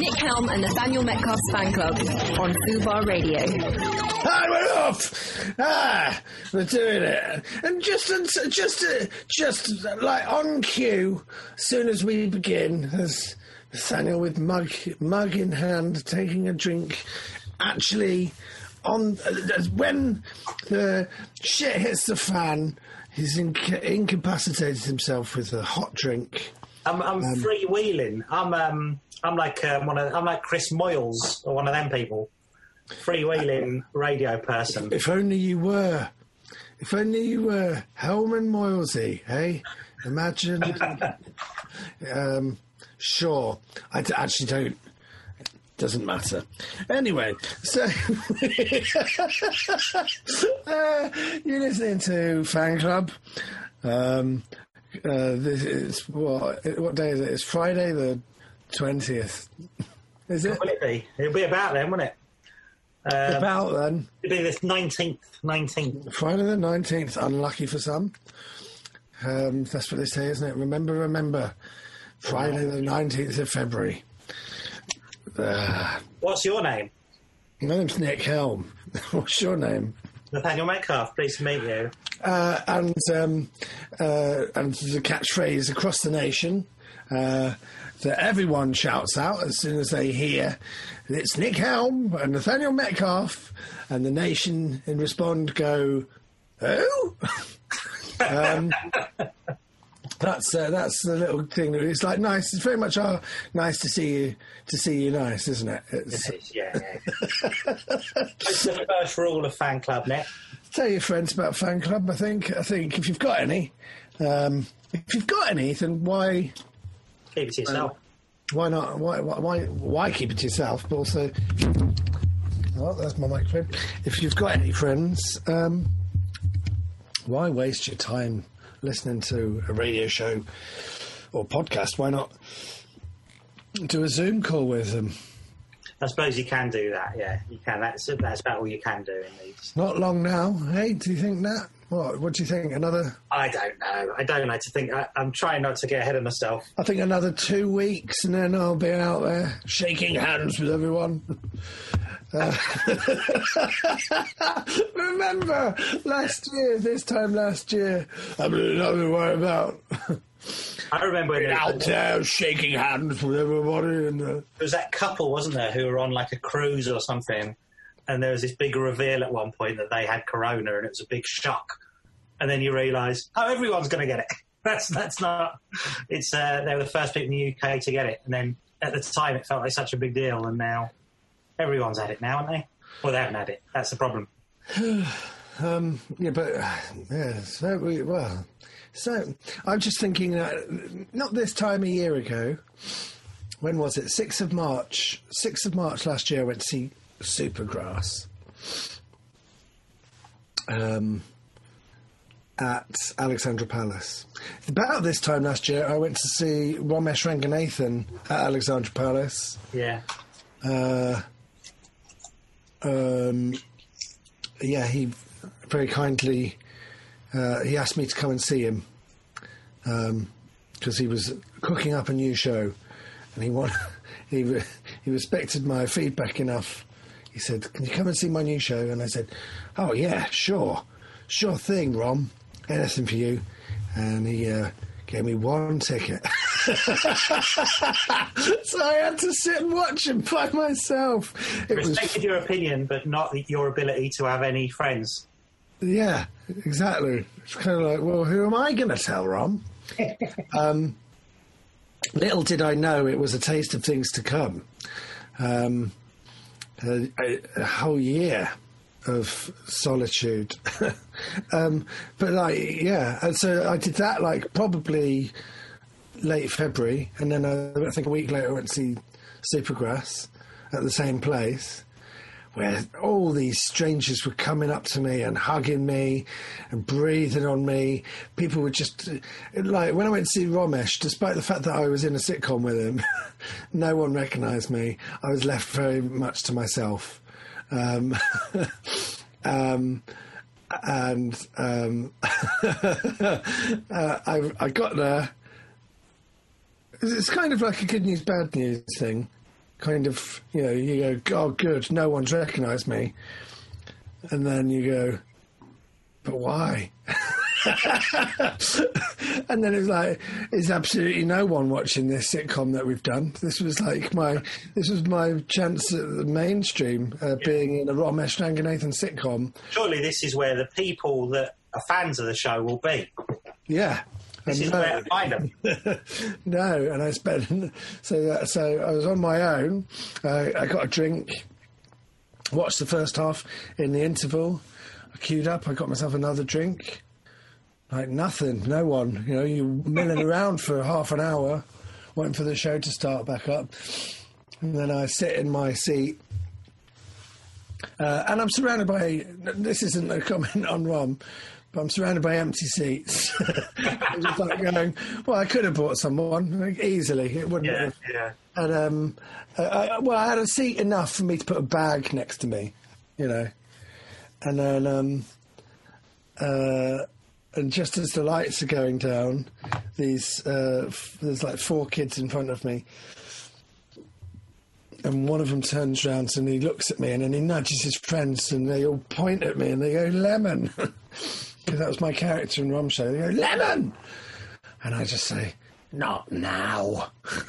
Nick Helm and Nathaniel Metcalfe's fan club on Fubar Radio. Ah, we're off! Ah, we're doing it. And just, just, uh, just like on cue, soon as we begin, as Nathaniel with mug, mug in hand, taking a drink, actually on uh, when the shit hits the fan, he's inca- incapacitated himself with a hot drink. I'm, I'm freewheeling. I'm um, I'm like um, one of I'm like Chris Moyles or one of them people. Freewheeling radio person. If only you were. If only you were Helman Moilsey, hey? Imagine. um, sure. I d- actually don't. Doesn't matter. Anyway, so uh, you're listening to Fan Club. Um, uh, this is what? What day is it? It's Friday the twentieth. Is it Will it be? It'll be about then, won't it? Um, about then? it'll be this nineteenth, nineteenth. Friday the 19th, unlucky for some. Um, that's what they say, isn't it? Remember, remember. Friday the 19th of February. Uh, What's your name? my name's Nick Helm. What's your name? Nathaniel Metcalfe. Pleased to meet you. Uh, and um, uh, and the catchphrase across the nation uh, that everyone shouts out as soon as they hear it's Nick Helm and Nathaniel Metcalfe, and the nation in respond go, "Who?" um, that's uh, that's the little thing. that It's like nice. It's very much uh, nice to see you to see you nice, isn't it? It's, Yeah, yeah. It's the first rule of fan club, Nick. tell your friends about fan club. I think. I think if you've got any, um, if you've got any, then why Keep it to yourself. why not? Why why why, why keep it to yourself? But also, oh, that's my microphone. If you've got any friends, um, why waste your time listening to a radio show or podcast? Why not do a Zoom call with them? I suppose you can do that. Yeah, you can. That's that's about all you can do in these. Not long now. Hey, do you think that? What? What do you think? Another? I don't know. I don't know to think. I, I'm trying not to get ahead of myself. I think another two weeks, and then I'll be out there shaking hands with everyone. Uh, remember last year, this time last year, I'm nothing to worry about. I remember when out was, there shaking hands with everybody, and uh, there was that couple, wasn't there, who were on like a cruise or something, and there was this big reveal at one point that they had corona, and it was a big shock. And then you realise, oh, everyone's going to get it. That's that's not. It's uh, they were the first people in the UK to get it, and then at the time it felt like such a big deal, and now everyone's had it now, haven't they? Well, they haven't had it. That's the problem. um, yeah, but uh, yeah, so we, well, so I'm just thinking that not this time a year ago. When was it? Sixth of March. Sixth of March last year. I went to see Supergrass. Um, at Alexandra Palace. About this time last year, I went to see Romesh Ranganathan at Alexandra Palace. Yeah. Uh, um, yeah, he very kindly uh, he asked me to come and see him because he was cooking up a new show, and he want, he re- he respected my feedback enough. He said, "Can you come and see my new show?" And I said, "Oh yeah, sure, sure thing, Rom, anything for you." And he uh, gave me one ticket. so I had to sit and watch him by myself. It was Respected your opinion, but not your ability to have any friends. Yeah, exactly. It's kind of like, well, who am I going to tell, Rom? um, little did I know it was a taste of things to come. Um, a, a whole year of solitude. um, but like, yeah, and so I did that like probably late February, and then uh, I think a week later I went to see Supergrass at the same place where all these strangers were coming up to me and hugging me and breathing on me. People were just like when I went to see Romesh, despite the fact that I was in a sitcom with him, no one recognised me. I was left very much to myself. Um, um, and um, uh, I, I got there. It's kind of like a good news, bad news thing. kind of, you know, you go, oh, good, no one's recognised me. And then you go, but why? and then it's like, there's absolutely no one watching this sitcom that we've done. This was like my, this was my chance at the mainstream, uh, being in a Romesh Ranganathan sitcom. Surely this is where the people that are fans of the show will be. Yeah. This And is no- where to find them. no, and I spent so that, so I was on my own. Uh, I got a drink, watched the first half. In the interval, I queued up. I got myself another drink. Like nothing, no one. You know, you milling around for half an hour, waiting for the show to start back up, and then I sit in my seat. Uh, and I'm surrounded by. This isn't a comment on Rom, but I'm surrounded by empty seats. I'm just like going, well, I could have bought someone like, easily. It wouldn't Yeah, have. yeah. And um, I, I, well, I had a seat enough for me to put a bag next to me, you know. And then, um, uh, and just as the lights are going down, these uh, f- there's like four kids in front of me, and one of them turns round and he looks at me and then he nudges his friends and they all point at me and they go lemon. Because that was my character in Show. They go lemon, and I just say not now.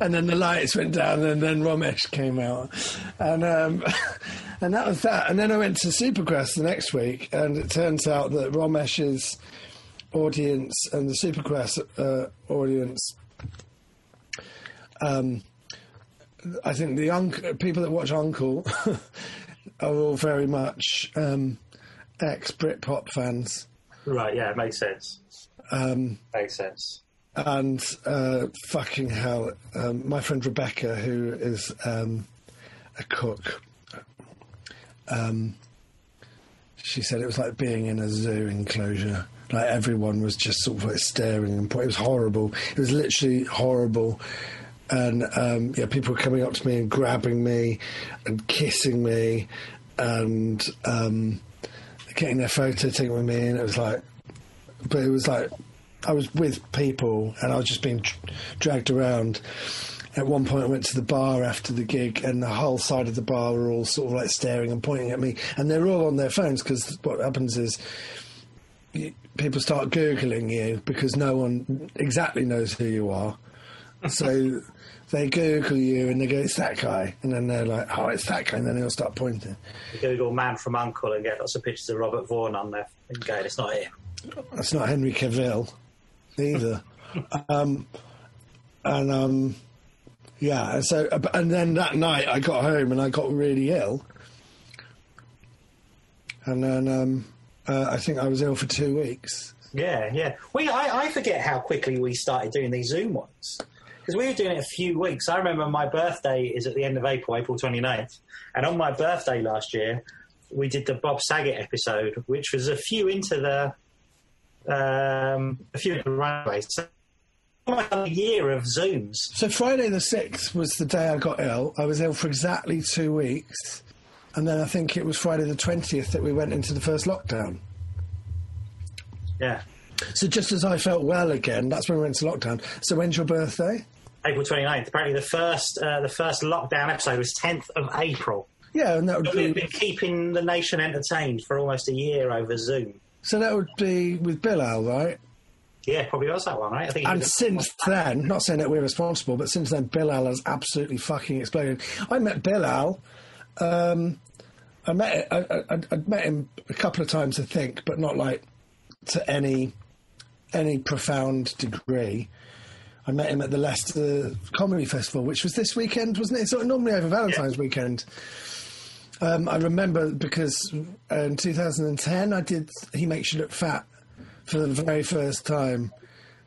and then the lights went down, and then Romesh came out, and um, and that was that. And then I went to Supergrass the next week, and it turns out that Romesh's audience and the Supergrass uh, audience. Um, I think the unc- people that watch Uncle are all very much um, ex Britpop fans. Right, yeah, it makes sense. Um, Makes sense. and uh, fucking hell, um, my friend Rebecca, who is um, a cook, um, she said it was like being in a zoo enclosure. Like everyone was just sort of like staring and po- it was horrible. It was literally horrible. And um, yeah, people were coming up to me and grabbing me and kissing me and um, getting their photo taken with me. And it was like, but it was like I was with people and I was just being dr- dragged around. At one point, I went to the bar after the gig, and the whole side of the bar were all sort of like staring and pointing at me, and they're all on their phones because what happens is you, people start googling you because no one exactly knows who you are, so they Google you and they go, "It's that guy," and then they're like, "Oh, it's that guy," and then they'll start pointing. Google man from Uncle and get lots of pictures of Robert Vaughn on there and go, it's not him. That's not Henry Cavill either. um, and um, yeah, and so and then that night I got home and I got really ill, and then um, uh, I think I was ill for two weeks. Yeah, yeah. We, I, I forget how quickly we started doing these Zoom ones. Because we were doing it a few weeks. I remember my birthday is at the end of April, April 29th. And on my birthday last year, we did the Bob Saget episode, which was a few into the. Um, a few into the runways. So, almost a year of Zooms. So Friday the sixth was the day I got ill. I was ill for exactly two weeks, and then I think it was Friday the twentieth that we went into the first lockdown. Yeah. So just as I felt well again, that's when we went to lockdown. So when's your birthday? April 29th. Apparently, the first uh, the first lockdown episode was 10th of April. Yeah, and that would We've be been keeping the nation entertained for almost a year over Zoom. So that would be with Bilal, right? Yeah, probably was that one, right? I think. And since then, not saying that we're responsible, but since then, Bill Bilal has absolutely fucking exploded. I met Bilal. Um, I met I, I, I'd met him a couple of times, I think, but not like to any any profound degree. I met him at the Leicester Comedy Festival, which was this weekend, wasn't it? It's normally over Valentine's weekend. Um, I remember because in 2010 I did He Makes You Look Fat for the very first time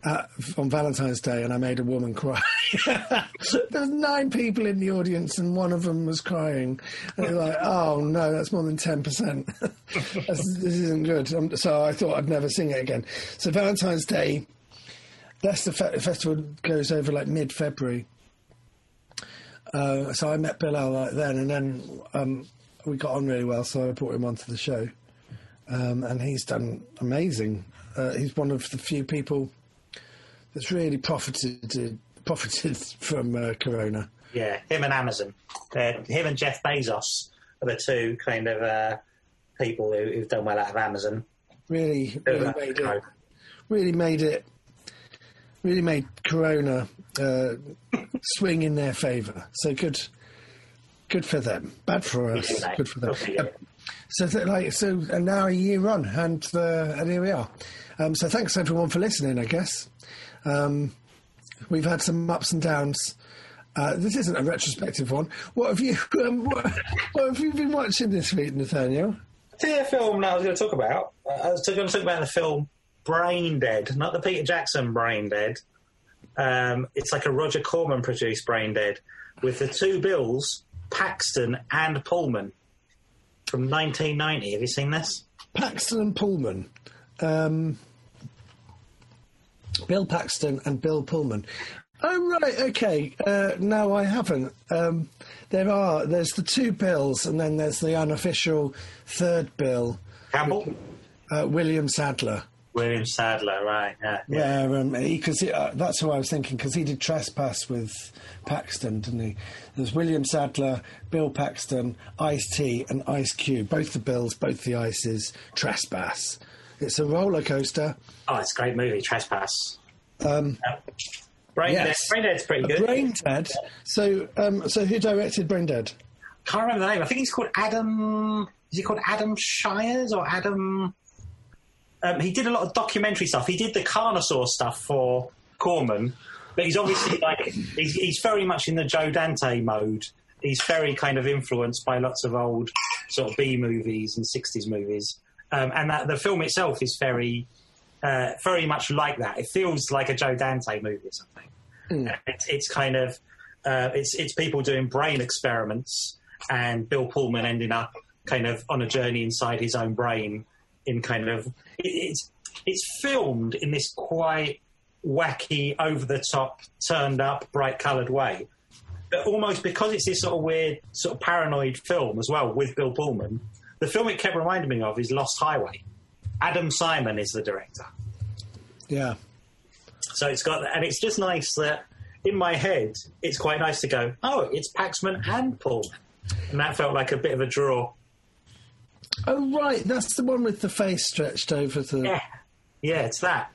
at, on Valentine's Day, and I made a woman cry. there was nine people in the audience, and one of them was crying. And they were like, "Oh no, that's more than ten percent. this isn't good." Um, so I thought I'd never sing it again. So Valentine's Day, Leicester Fe- Festival goes over like mid-February. Uh, so I met Bilal like then, and then um, we got on really well. So I brought him onto the show, um, and he's done amazing. Uh, he's one of the few people that's really profited profited from uh, Corona. Yeah, him and Amazon. Uh, him and Jeff Bezos are the two kind of uh, people who, who've done well out of Amazon. Really, really made it. Really made it. Really made Corona uh, swing in their favour. So good, good for them. Bad for us. Good for them. Uh, So, th- like, so, and now a year on, and uh, and here we are. Um, so, thanks everyone for listening. I guess um, we've had some ups and downs. Uh, this isn't a retrospective one. What have you um, what, what have you been watching this week, Nathaniel? See the film that I was going to talk about. Uh, I was going to talk about the film Brain Dead, not the Peter Jackson Brain Dead. Um, it's like a Roger Corman produced Brain Dead with the two Bills, Paxton and Pullman from 1990. Have you seen this? Paxton and Pullman. Um, Bill Paxton and Bill Pullman. Oh right, okay. Uh, no, I haven't. Um, there are. There's the two bills, and then there's the unofficial third bill, Campbell? uh, William Sadler. William Sadler, right. Yeah. Where um, he, cause he, uh, that's who I was thinking because he did Trespass with Paxton, didn't he? There's William Sadler, Bill Paxton, Ice T, and Ice Cube. Both the Bills, both the Ices. Trespass. It's a roller coaster. Oh, it's a great movie, Trespass. Um, Brain Yes. Dead. Brain Dead's pretty good. Brain Dead. So, um, so who directed Brain Dead? Can't remember the name. I think he's called Adam. Is he called Adam Shires or Adam? Um, he did a lot of documentary stuff. He did the Carnosaur stuff for Corman, but he's obviously like he's, he's very much in the Joe Dante mode. He's very kind of influenced by lots of old sort of B movies and '60s movies, um, and that the film itself is very, uh, very much like that. It feels like a Joe Dante movie or something. It's, it's kind of uh, it's it's people doing brain experiments, and Bill Pullman ending up kind of on a journey inside his own brain. In kind of it's it's filmed in this quite wacky, over the top, turned up, bright coloured way. But almost because it's this sort of weird, sort of paranoid film as well with Bill Pullman. The film it kept reminding me of is Lost Highway. Adam Simon is the director. Yeah. So it's got, and it's just nice that in my head, it's quite nice to go, oh, it's Paxton and Pullman. And that felt like a bit of a draw. Oh right, that's the one with the face stretched over the. Yeah. Yeah, it's that.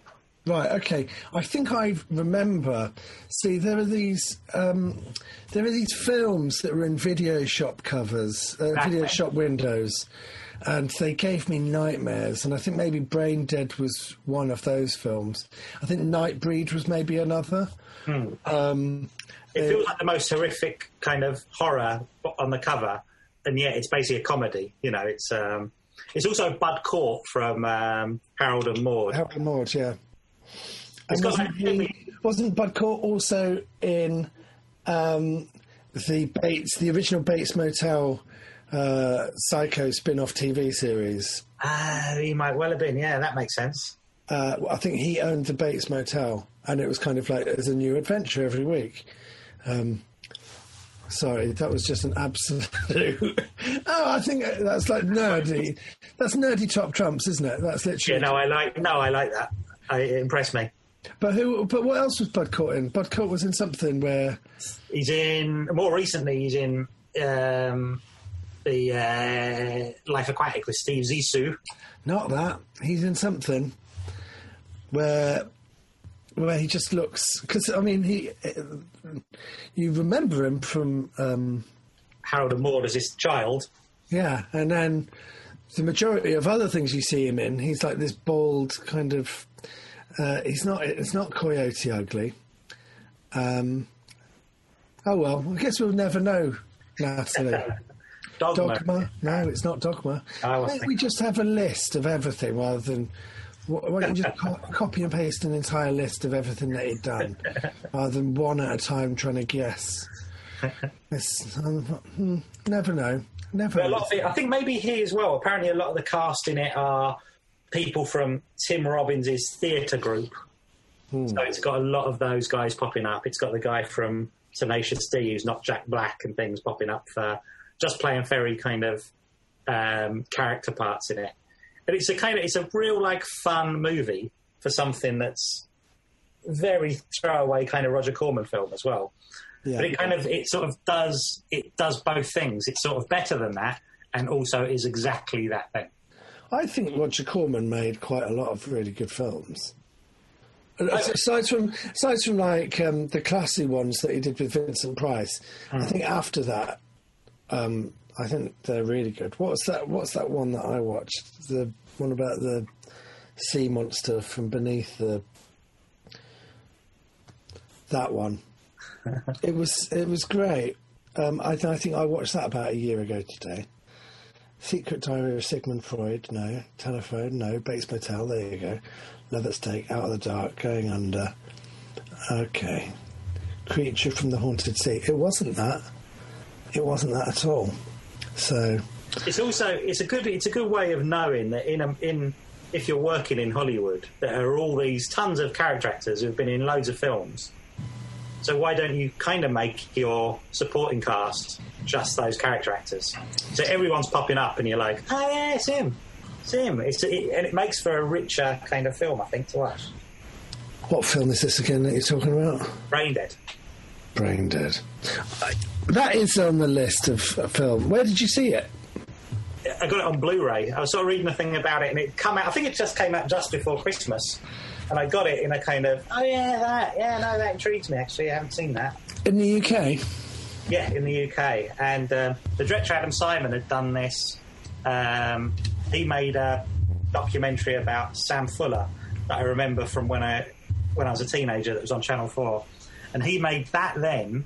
Right. Okay. I think I remember. See, there are these. Um, there are these films that were in video shop covers, uh, video Right. shop windows, and they gave me nightmares. And I think maybe Brain Dead was one of those films. I think Nightbreed was maybe another. Um, It feels like the most horrific kind of horror on the cover, and yet it's basically a comedy. You know, it's um, it's also Bud Cort from um, Harold and Maude. Harold and Maude, yeah. It's And wasn't, he, wasn't Bud Cort also in um, the Bates, the original Bates Motel uh, Psycho spin-off TV series? Ah, he might well have been. Yeah, that makes sense. Uh, I think he owned the Bates Motel, and it was kind of like as a new adventure every week. Um, sorry, that was just an absolute. oh, I think that's like nerdy. That's nerdy top trumps, isn't it? That's Yeah, literally. no, I like no, I like that. I, it impressed me. But who? But what else was Bud Cort in? Bud Cort was in something where. He's in more recently. He's in um, the uh, Life Aquatic with Steve Zissou. Not that. He's in something where where he just looks because I mean he you remember him from um, Harold and Maude as his child. yeah, and then the majority of other things you see him in, he's like this bald kind of. Uh, he's not. It's not Coyote Ugly. Um, oh well, I guess we'll never know, Natalie. Dogma. Dogma? No, it's not Dogma. We just have a list of everything rather than. Why don't you just co- copy and paste an entire list of everything that he'd done rather than one at a time trying to guess? It's, um, hmm, never know. Never But a lot of it, I think maybe he as well. Apparently, a lot of the cast in it are people from Tim Robbins' theatre group. So it's got a lot of those guys popping up. It's got the guy from Tenacious D who's not Jack Black and things popping up for just playing very kind of um, character parts in it. And it's a kind of it's a real like fun movie for something that's very throwaway kind of Roger Corman film as well. Yeah. But it kind of it sort of does it does both things. It's sort of better than that, and also is exactly that thing. I think Roger Corman made quite a lot of really good films. Aside from, aside from like um, the classy ones that he did with Vincent Price, I think after that, um, I think they're really good. What's that? What's that one that I watched? The one about the sea monster from beneath the. That one. it was it was great. Um, I, th- I think I watched that about a year ago today. Secret Diary of Sigmund Freud, no. Telephone, no. Bates Motel, there you go. Leather Steak, Out of the Dark, Going Under. Okay. Creature from the Haunted Sea. It wasn't that. It wasn't that at all. So, It's also it's a good it's a good way of knowing that in a, in if you're working in Hollywood, there are all these tons of character actors who've been in loads of films. So why don't you kind of make your supporting cast just those character actors? So everyone's popping up, and you're like, oh yeah, it's him, it's him. It's it, and it makes for a richer kind of film, I think, to watch. what film is this again that you're talking about? Brain Dead. Brain Dead. I- That is on the list of uh, film. Where did you see it? I got it on Blu-ray. I was sort of reading a thing about it, and it come out. I think it just came out just before Christmas, and I got it in a kind of, oh yeah, that, yeah, no, that intrigues me. Actually, I haven't seen that. In the UK? Yeah, in the UK, and um, the director Adam Simon had done this. Um, he made a documentary about Sam Fuller that I remember from when I when I was a teenager. That was on Channel Four, and he made that then.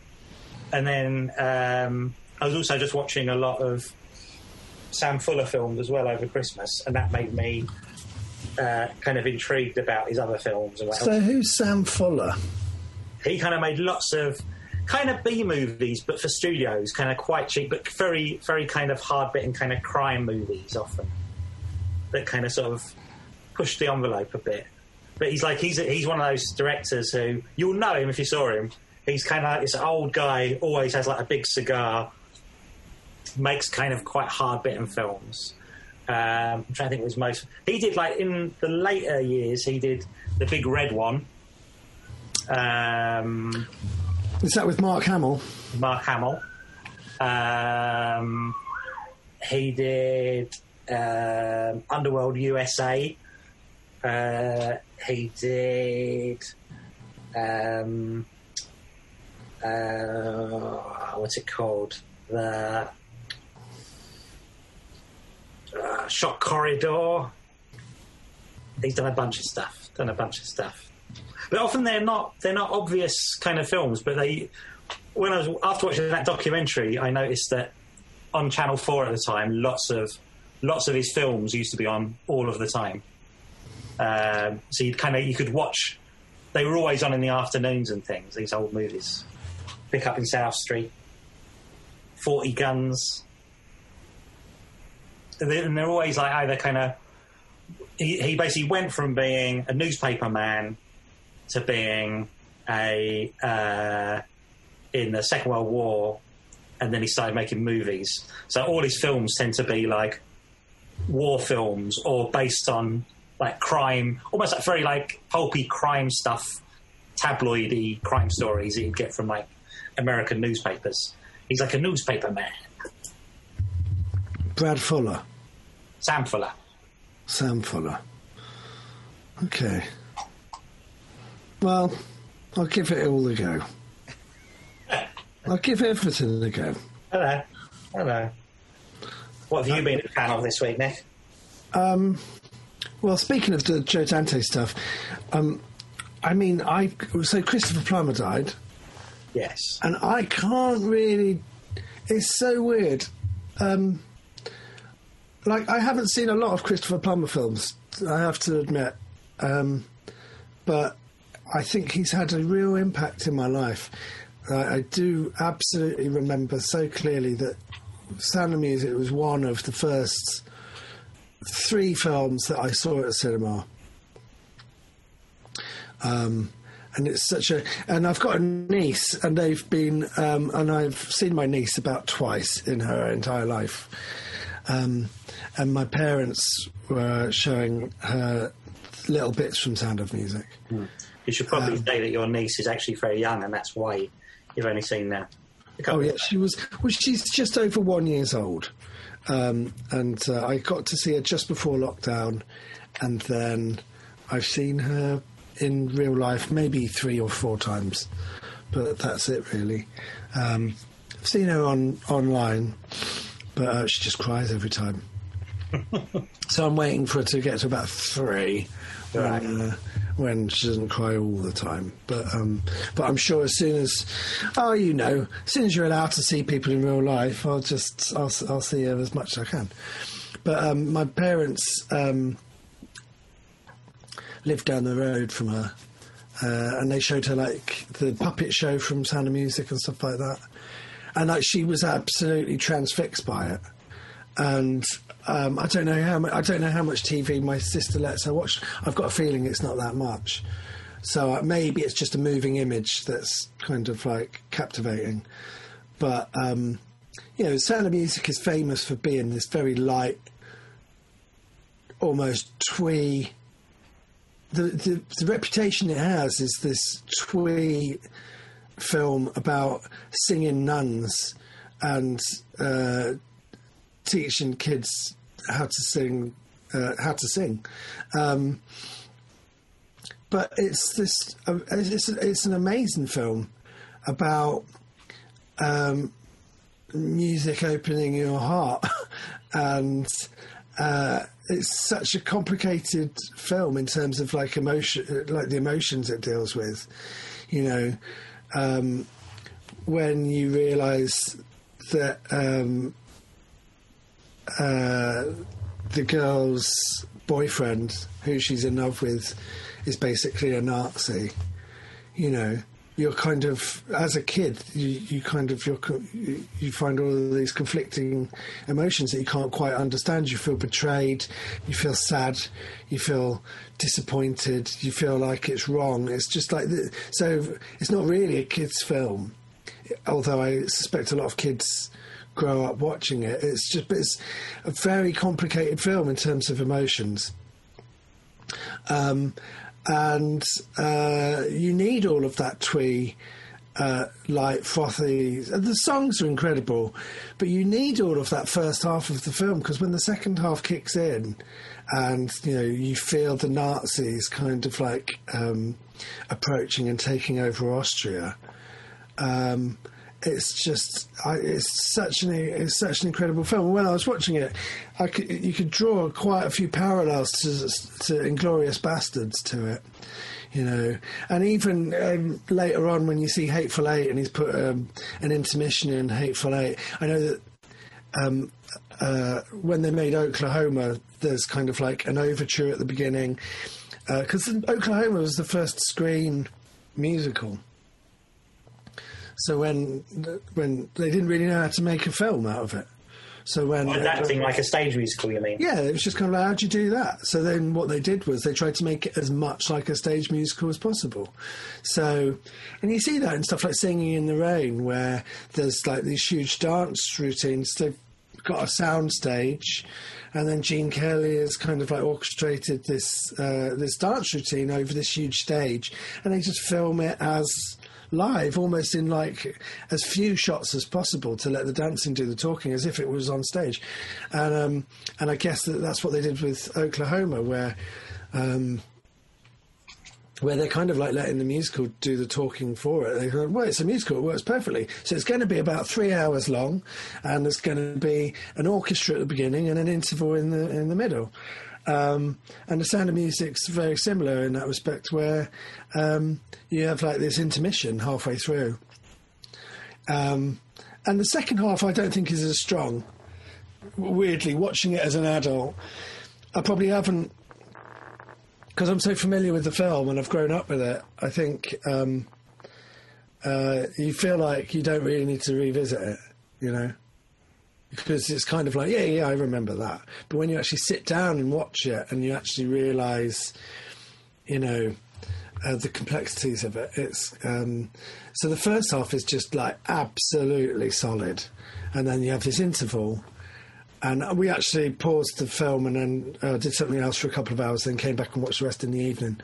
And then um, I was also just watching a lot of Sam Fuller films as well over Christmas, and that made me uh, kind of intrigued about his other films. And what else So who's Sam Fuller? he kind of made lots of kind of B movies, but for studios, kind of quite cheap, but very, very kind of hard bitten kind of crime movies often that kind of sort of push the envelope a bit. But he's like he's he's one of those directors who you'll know him if you saw him. He's kind of like this old guy, always has like a big cigar, makes kind of quite hard bitten films. Um, I'm trying to think of his most. He did like in the later years. He did the Big Red one. Um, Is that with Mark Hamill? Mark Hamill. Um, he did um, Underworld USA. Uh, he did. Um, uh, what's it called? The uh, Shock Corridor. He's done a bunch of stuff. Done a bunch of stuff. But often they're not they're not obvious kind of films. But they when I was after watching that documentary, I noticed that on Channel Four at the time, lots of lots of his films used to be on all of the time. Um, so you'd kind of you could watch. They were always on in the afternoons and things. These old movies. Pick up in South Street. Forty Guns. And they- and they're always like either kind of. He, he basically went from being a newspaper man to being a uh, in the Second World War, and then he started making movies. So all his films tend to be like war films or based on like crime, almost like very like pulpy crime stuff, tabloidy crime stories that you get from like American newspapers. He's like a newspaper man. Brad Fuller. Sam Fuller. Sam Fuller. Okay. Well, I'll give it all a go. I'll give everything a go. Hello. Hello. What have you been a fan of this week, Nick? Um, well, speaking of the Joe Dante stuff, um, I mean, I so Christopher Plummer died, Yes. and I can't really. It's so weird. Um, like I haven't seen a lot of Christopher Plummer films. I have to admit, um, but I think he's had a real impact in my life. I, I do absolutely remember so clearly that Sound of Music was one of the first three films that I saw at the cinema. Um, and it's such a and I've got a niece and they've been um, and I've seen my niece about twice in her entire life um, and my parents were showing her little bits from Sound of Music You should probably Um, say that your niece is actually very young, and that's why you've only seen couple Oh yeah, she was. Well, she's just over one years old, um, and uh, I got to see her just before lockdown, and then I've seen her in real life maybe three or four times, but that's it really. Um, I've seen her on online, but uh, she just cries every time. so I'm waiting for her to get to about three. Right. When, uh, when she doesn't cry all the time, but um, but I'm sure as soon as, oh, you know, as soon as you're allowed to see people in real life, I'll just I'll, I'll see her as much as I can. But um, my parents um, lived down the road from her, uh, and they showed her like the puppet show from Sound of Music and stuff like that, and like she was absolutely transfixed by it. And um, I don't know how mu- I don't know how much TV my sister lets her watch. I've got a feeling it's not that much. So uh, maybe it's just a moving image that's kind of like captivating. But um, you know, Sound of Music is famous for being this very light, almost twee. The, the the reputation it has is this twee film about singing nuns and uh, teaching kids how to sing, uh, how to sing. Um, but it's this, uh, it's, it's an amazing film about um, music opening your heart, and uh, it's such a complicated film in terms of like emotion, like the emotions it deals with. You know, um, when you realise that um, uh, the girl's boyfriend, who she's in love with, is basically a Nazi. You know, you're kind of as a kid, you, you kind of you're, you, find all of these conflicting emotions that you can't quite understand. You feel betrayed, you feel sad, you feel disappointed, you feel like it's wrong. It's just like the, so. It's not really a kids' film, although I suspect a lot of kids grow up watching it. It's just it's a very complicated film in terms of emotions. Um, and uh, you need all of that twee, uh, light, frothy. The songs are incredible, but you need all of that first half of the film because when the second half kicks in, and you know you feel the Nazis kind of like um, approaching and taking over Austria. Um, it's just I, it's such an it's such an incredible film. When I was watching it, could, you could draw quite a few parallels to to Inglourious Basterds to it, you know. And even um, later on, when you see Hateful Eight, and he's put um, an intermission in Hateful Eight, I know that um, uh, when they made Oklahoma, there's kind of like an overture at the beginning because Oklahoma was the first screen musical. So when when they didn't really know how to make a film out of it, so when Adapting like a stage musical, you mean? yeah, it was just kind of like, how'd you do that? So then what they did was they tried to make it as much like a stage musical as possible. So, and you see that in stuff like Singing in the Rain, where there's like these huge dance routines. They've got a sound stage, and then Gene Kelly has kind of like orchestrated this uh, this dance routine over this huge stage, and they just film it as live, almost in like as few shots as possible to let the dancing do the talking, as if it was on stage. And um, and I guess that that's what they did with Oklahoma, where. Um, where they're kind of like letting the musical do the talking for it. They go, well, it's a musical, it works perfectly. So it's going to be about three hours long, and there's going to be an orchestra at the beginning and an interval in the in the middle. Um, and the sound of music's very similar in that respect, where um, you have like this intermission halfway through. Um, and the second half, I don't think is as strong. Weirdly, watching it as an adult, I probably haven't because I'm so familiar with the film and I've grown up with it. I think um, uh, you feel like you don't really need to revisit it, you know, because it's kind of like, yeah, yeah, I remember that. But when you actually sit down and watch it and you actually realise, you know, uh, the complexities of it, it's um, so the first half is just like absolutely solid, and then you have this interval. And we actually paused the film and then uh, did something else for a couple of hours, then came back and watched the rest in the evening.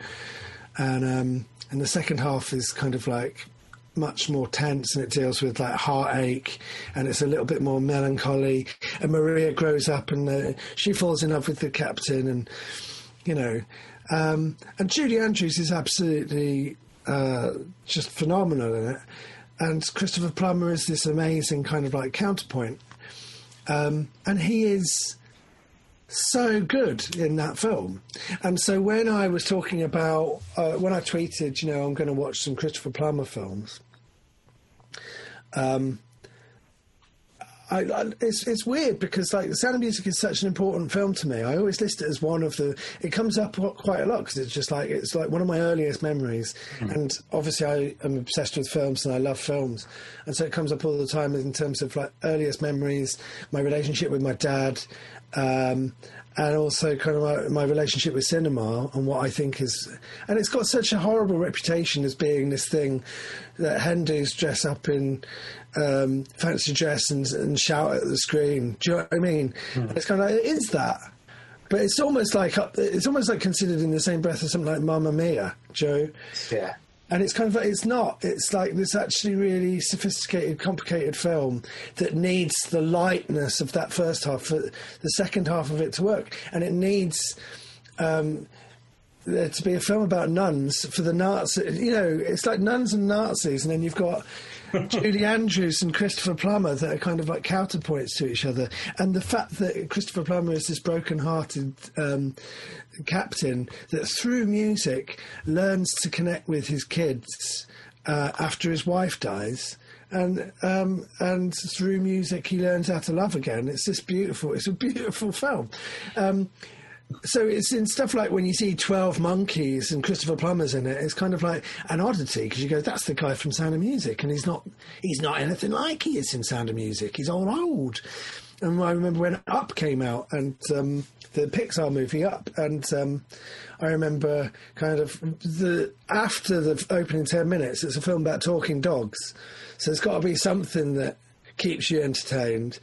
And um, and the second half is kind of like much more tense and it deals with like heartache and it's a little bit more melancholy. And maria grows up and uh, she falls in love with the captain and you know um, and julie andrews is absolutely uh, just phenomenal in it. And christopher plummer is this amazing kind of like counterpoint. Um, and he is so good in that film. And so when I was talking about, uh, when I tweeted, you know, I'm going to watch some Christopher Plummer films, um, I, I, it's it's weird because like the Sound of Music is such an important film to me. I always list it as one of the. It comes up quite a lot because it's just like it's like one of my earliest memories. Mm. And obviously, I am obsessed with films and I love films, and so it comes up all the time in terms of like earliest memories, my relationship with my dad, um, and also kind of my, my, relationship with cinema and what I think is, and it's got such a horrible reputation as being this thing that Hindus dress up in um, fancy dress and, and, shout at the screen. Do you know what I mean? Mm. It's kind of like, it is that. But it's almost like it's almost like considered in the same breath as something like Mamma Mia, Joe. Yeah and it's kind of like, it's not it's like this actually really sophisticated complicated film that needs the lightness of that first half for the second half of it to work and it needs um, there to be a film about nuns for the Nazis. You know, it's like nuns and Nazis, and then you've got Julie Andrews and Christopher Plummer that are kind of like counterpoints to each other. And the fact that Christopher Plummer is this broken-hearted um, captain that through music learns to connect with his kids uh, after his wife dies. And um, and through music, he learns how to love again. It's this beautiful. It's a beautiful film. Um, so it's in stuff like when you see 12 Monkeys and Christopher Plummer's in it, it's kind of like an oddity because you go, that's the guy from Sound of Music. And he's not, he's not anything like he is in Sound of Music. He's all old. And I remember when Up came out and um, the Pixar movie Up, and um, I remember kind of the after the opening 10 minutes, it's a film about talking dogs. So it's got to be something that keeps you entertained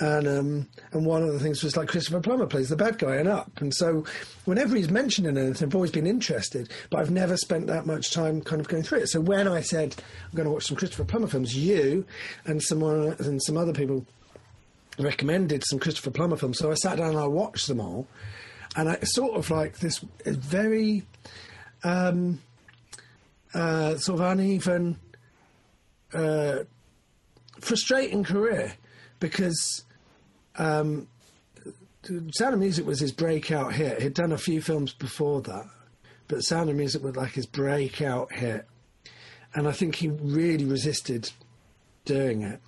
and um, and one of the things was like Christopher Plummer plays the bad guy in Up, and so whenever he's mentioned in anything, I've always been interested, but I've never spent that much time kind of going through it. So when I said I'm going to watch some Christopher Plummer films, you and someone and some other people recommended some Christopher Plummer films, so I sat down and I watched them all, and I sort of like this very um, uh, sort of uneven. Uh, frustrating career because um, Sound of Music was his breakout hit. He'd done a few films before that, but Sound of Music was like his breakout hit. And I think he really resisted doing it.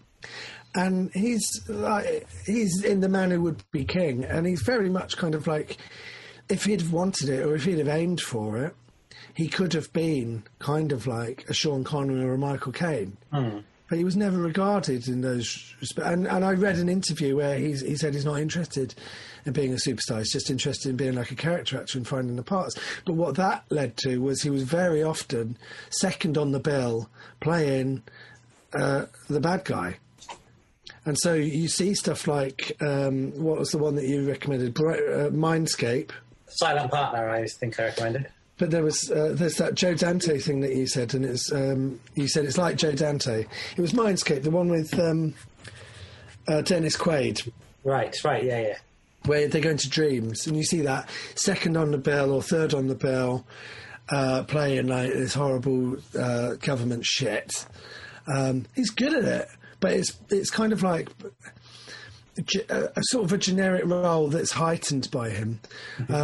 And he's like, he's in The Man Who Would Be King, and he's very much kind of like, if he'd wanted it or if he'd have aimed for it, he could have been kind of like a Sean Connery or a Michael Caine. Mm but he was never regarded in those respects. And, and I read an interview where he said he's not interested in being a superstar. He's just interested in being like a character actor and finding the parts. But what that led to was he was very often second on the bill playing uh, the bad guy. And so you see stuff like um, what was the one that you recommended? Uh, Mindscape. Silent Partner, I think I recommended. But there was uh, there's that Joe Dante thing that you said, and it's um, you said it's like Joe Dante. It was Mindscape, the one with um, uh, Dennis Quaid. Right, right, yeah, yeah. Where they go into dreams, and you see that second on the bill or third on the bill, uh, playing like this horrible uh, government shit. Um, he's good at it, but it's it's kind of like a, a, sort of a generic role that's heightened by him. Mm-hmm.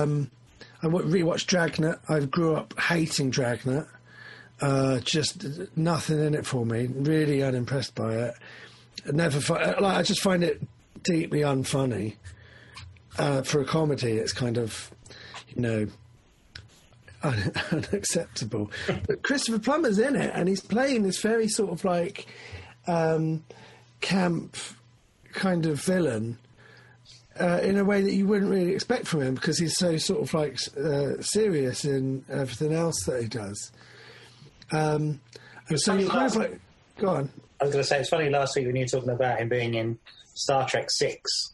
I rewatched Dragnet. I grew up hating Dragnet. Uh, just nothing in it for me. Really unimpressed by it. I never like. I just find it deeply unfunny. Uh, for a comedy, it's kind of, you know, un- unacceptable. but Christopher Plummer's in it, and he's playing this very sort of like um, camp kind of villain uh, in a way that you wouldn't really expect from him because he's so sort of like uh, serious in everything else that he does. Um, and so you kind of like, go on. I was going to say it's funny last week when you were talking about him being in Star Trek Six,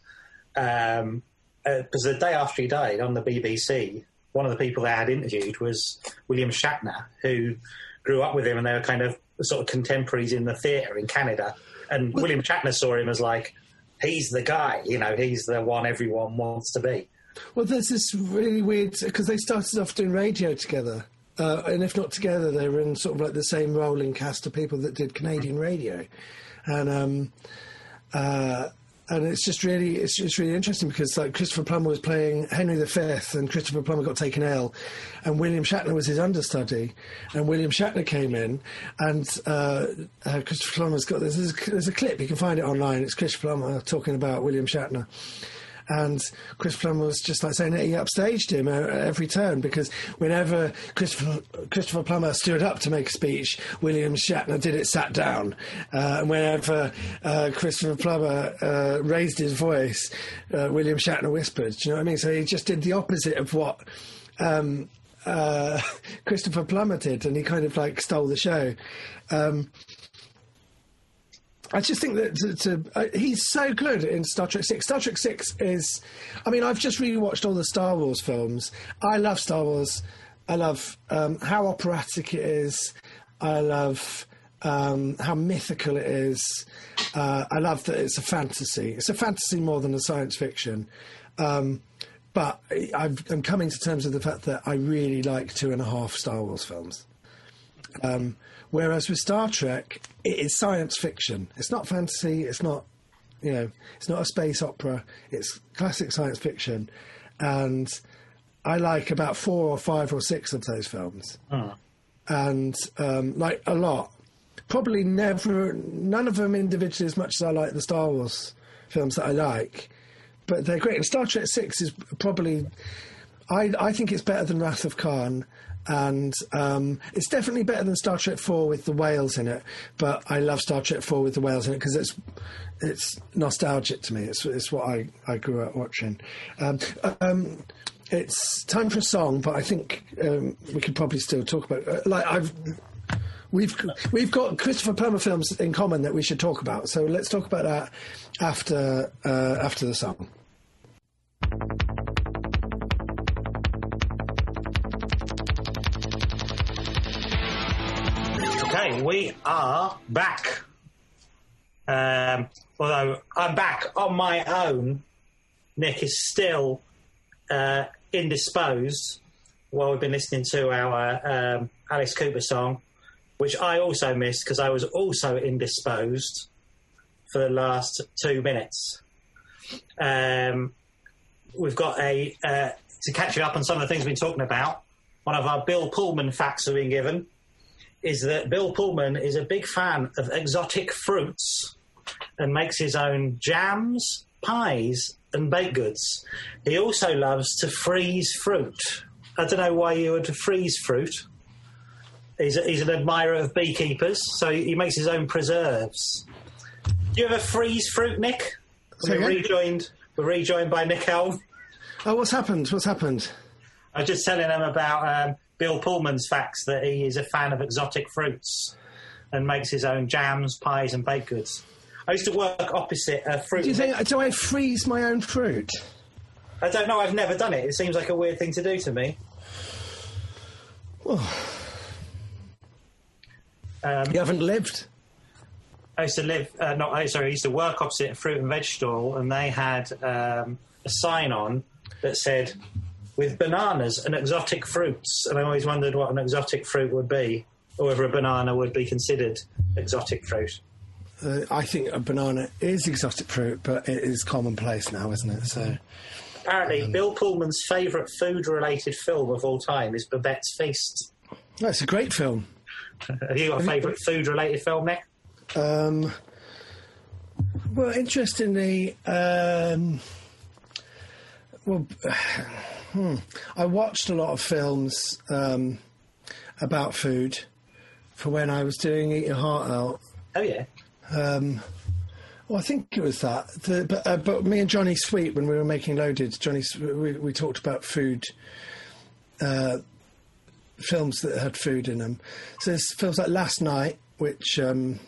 because um, uh, the day after he died on the BBC, one of the people they had interviewed was William Shatner, who grew up with him, and they were kind of sort of contemporaries in the theatre in Canada. And William Shatner saw him as like, he's the guy, you know, he's the one everyone wants to be. Well, there's this really weird because they started off doing radio together, uh, and if not together, they were in sort of like the same rolling cast of people that did Canadian radio, and um, uh, and it's just really it's just really interesting because like Christopher Plummer was playing Henry V, and Christopher Plummer got taken ill, and William Shatner was his understudy, and William Shatner came in, and uh, uh, Christopher Plummer's got there's, there's a clip you can find it online. It's Christopher Plummer talking about William Shatner and Chris Plummer was just like saying that he upstaged him at every turn because whenever Christopher, Christopher Plummer stood up to make a speech, William Shatner did it sat down, uh, and whenever uh, Christopher Plummer uh, raised his voice, uh, William Shatner whispered. Do you know what I mean? So he just did the opposite of what. Um, uh, Christopher Plummer did, and he kind of like stole the show. Um, I just think that to, to, uh, he's so good in Star Trek Six. Star Trek Six is, I mean, I've just really watched all the Star Wars films. I love Star Wars. I love um, how operatic it is. I love um, how mythical it is. Uh, I love that it's a fantasy. It's a fantasy more than a science fiction. Um, but i am coming to terms with the fact that I really like two and a half Star Wars films. Um, Whereas with Star Trek, it is science fiction. It's not fantasy. It's not, you know, it's not a space opera. It's classic science fiction, and I like about four or five or six of those films, Oh. and um, like a lot. Probably never, none of them individually as much as I like the Star Wars films that I like, but they're great. And Star Trek Six is probably, I I think it's better than Wrath of Khan and um, it's definitely better than Star Trek Four with the whales in it. But I love Star Trek Four with the whales in it because it's it's nostalgic to me. It's it's what I, I grew up watching. Um, um, it's time for a song, but I think um, we could probably still talk about uh, like I've. We've we've got Christopher Plummer films in common that we should talk about. So let's talk about that after uh, after the song. We are back. Um, although I'm back on my own, Nick is still uh, indisposed while we've been listening to our um, Alice Cooper song, which I also missed because I was also indisposed for the last two minutes. Um, we've got a uh, to catch you up on some of the things we've been talking about. One of our Bill Pullman facts have been given is that Bill Pullman is a big fan of exotic fruits and makes his own jams, pies, and baked goods. He also loves to freeze fruit. I don't know why you would freeze fruit. He's, a, he's an admirer of beekeepers, so he makes his own preserves. Do you ever freeze fruit, Nick? We're again? rejoined. We're rejoined by Nick Helm. Oh, what's happened? What's happened? I was just telling him about um, Bill Pullman's facts that he is a fan of exotic fruits and makes his own jams, pies, and baked goods. I used to work opposite a fruit. Do you think? Do I freeze my own fruit? I don't know. I've never done it. It seems like a weird thing to do to me. Um, You haven't lived. I used to live, uh, not I sorry, I used to work opposite a fruit and veg stall, and they had um, a sign on that said, "With bananas and exotic fruits." And I always wondered what an exotic fruit would be, or whether a banana would be considered exotic fruit. Uh, I think a banana is exotic fruit, but it is commonplace now, isn't it? So, Apparently, Bill Pullman's favourite food-related film of all time is Babette's Feast. that's a great film. Have you got a favourite food-related film, Nick? Um, well, interestingly, um, well, hmm, I watched a lot of films um, about food for when I was doing Eat Your Heart Out. Oh yeah, Um, well, I think it was that. The, but, uh, but me and Johnny Sweet, when we were making Loaded, Johnny, we, we talked about food, uh, films that had food in them. So there's films like Last Night, which, um,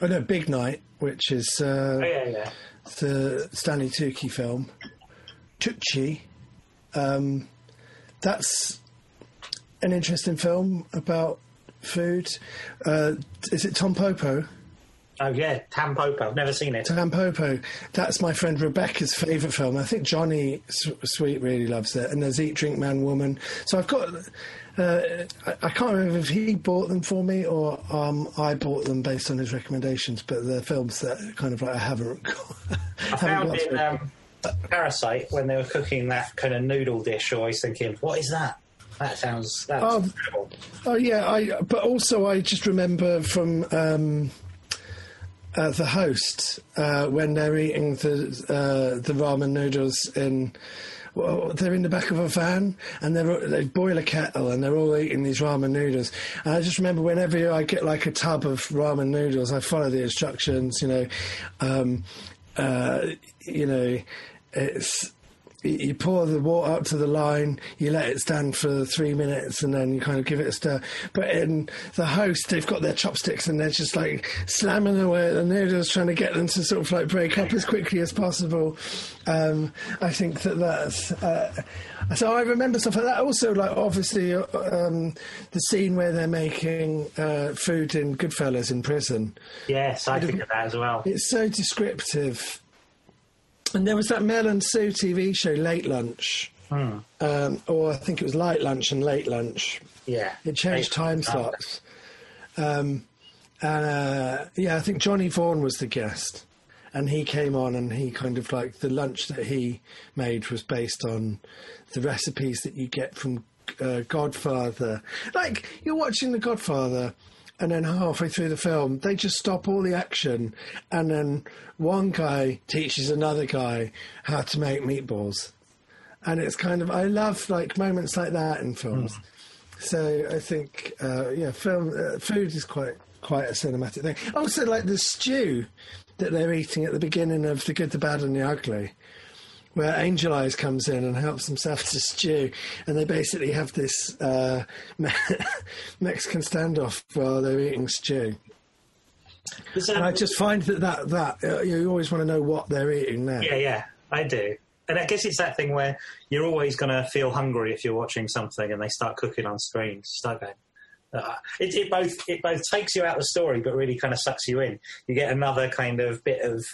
oh no, Big Night, which is uh, oh yeah, yeah. the Stanley Tucci film. Tucci, um, that's an interesting film about food. Uh, is it Tom Popo? Oh yeah, Tampopo. I've never seen it. Tampopo. That's my friend Rebecca's favourite film. I think Johnny Sweet really loves it. And there's Eat, Drink, Man, Woman. So I've got. Uh, I, can't remember if he bought them for me or um, I bought them based on his recommendations. But they're films that kind of like I haven't got. I found in um, Parasite when they were cooking that kind of noodle dish. Always thinking, what is that? That sounds Oh. incredible. Oh yeah, I. But also, I just remember from um, uh, the host uh, when they're eating the uh, the ramen noodles in. Well, they're in the back of a van and they're, they boil a kettle and they're all eating these ramen noodles. And I just remember whenever I get like a tub of ramen noodles, I follow the instructions. You know, um, uh, you know, it's you pour the water up to the line, you let it stand for three minutes, and then you kind of give it a stir. But in the host, they've got their chopsticks and they're just like slamming away at the noodles, trying to get them to sort of like break up as quickly as possible. Um, I think that that's. Uh, so I remember stuff like that. Also, like obviously, uh, um, the scene where they're making uh, food in Goodfellas in prison. Yes, I think of that as well. It's so descriptive. And there was that Mel and Sue TV show, Late Lunch. Um, or I think it was Light Lunch and Late Lunch. Yeah, It changed time slots. Um, and uh, yeah, I think Johnny Vaughan was the guest. And he came on and he kind of like the lunch that he made was based on the recipes that you get from uh, Godfather. Like you're watching The Godfather and then halfway through the film they just stop all the action and then one guy teaches another guy how to make meatballs. And it's kind of I love like moments like that in films. So I think, uh, yeah, film uh, food is quite quite a cinematic thing. Also, like the stew that they're eating at the beginning of the good, the bad, and the ugly, where Angel Eyes comes in and helps himself to stew, and they basically have this uh, Mexican standoff while they're eating stew. And I just find that that that uh, you always want to know what they're eating now. Yeah, yeah, I do. And I guess it's that thing where you're always going to feel hungry if you're watching something and they start cooking on screen. Start going. Uh, it, it both it both takes you out of the story, but really kind of sucks you in. You get another kind of bit of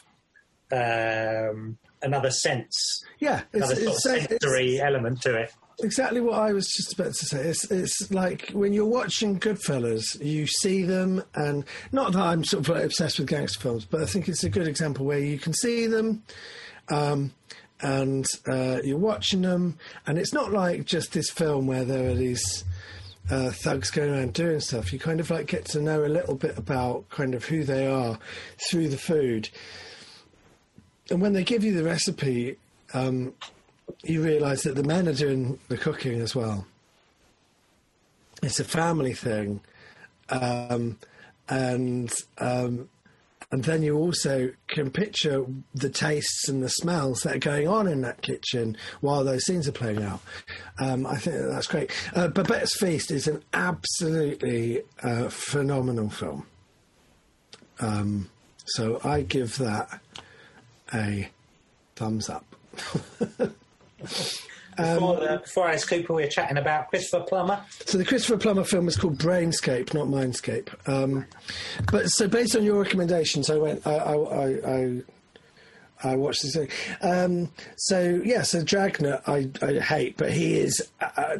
um, another sense, Yeah, it's, another sort of it's, uh, it's, sensory element to it. exactly what I was just about to say. It's, it's like when you're watching Goodfellas, you see them, and not that I'm sort of like obsessed with gangster films, but I think it's a good example where you can see them, um, and uh, you're watching them, and it's not like just this film where there are these. Uh, thugs going around doing stuff. You kind of like get to know a little bit about kind of who they are through the food. And when they give you the recipe, um, you realise that the men are doing the cooking as well. It's a family thing, um, and um, and then you also can picture the tastes and the smells that are going on in that kitchen while those scenes are playing out. Um, I think that that's great. Uh, Babette's Feast is an absolutely uh, phenomenal film. Um, so I give that a thumbs up. Before, the, before Alice Cooper, we were chatting about Christopher Plummer. So the Christopher Plummer film is called Brainscape, not Mindscape. Um, but so based on your recommendations, I went. I I, I, I, I watched this. thing. Um, so yeah, so Dragnet I, I hate, but he is. Uh,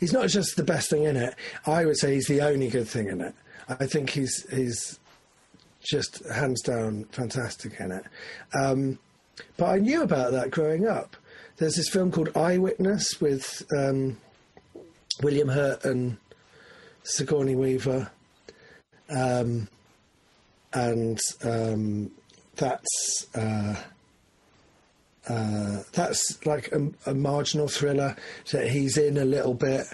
he's not just the best thing in it. I would say he's the only good thing in it. I think he's he's just hands down fantastic in it. Um, but I knew about that growing up. There's this film called Eyewitness with um, William Hurt and Sigourney Weaver, um, and um, that's uh, uh, that's like a, a marginal thriller that he's in a little bit.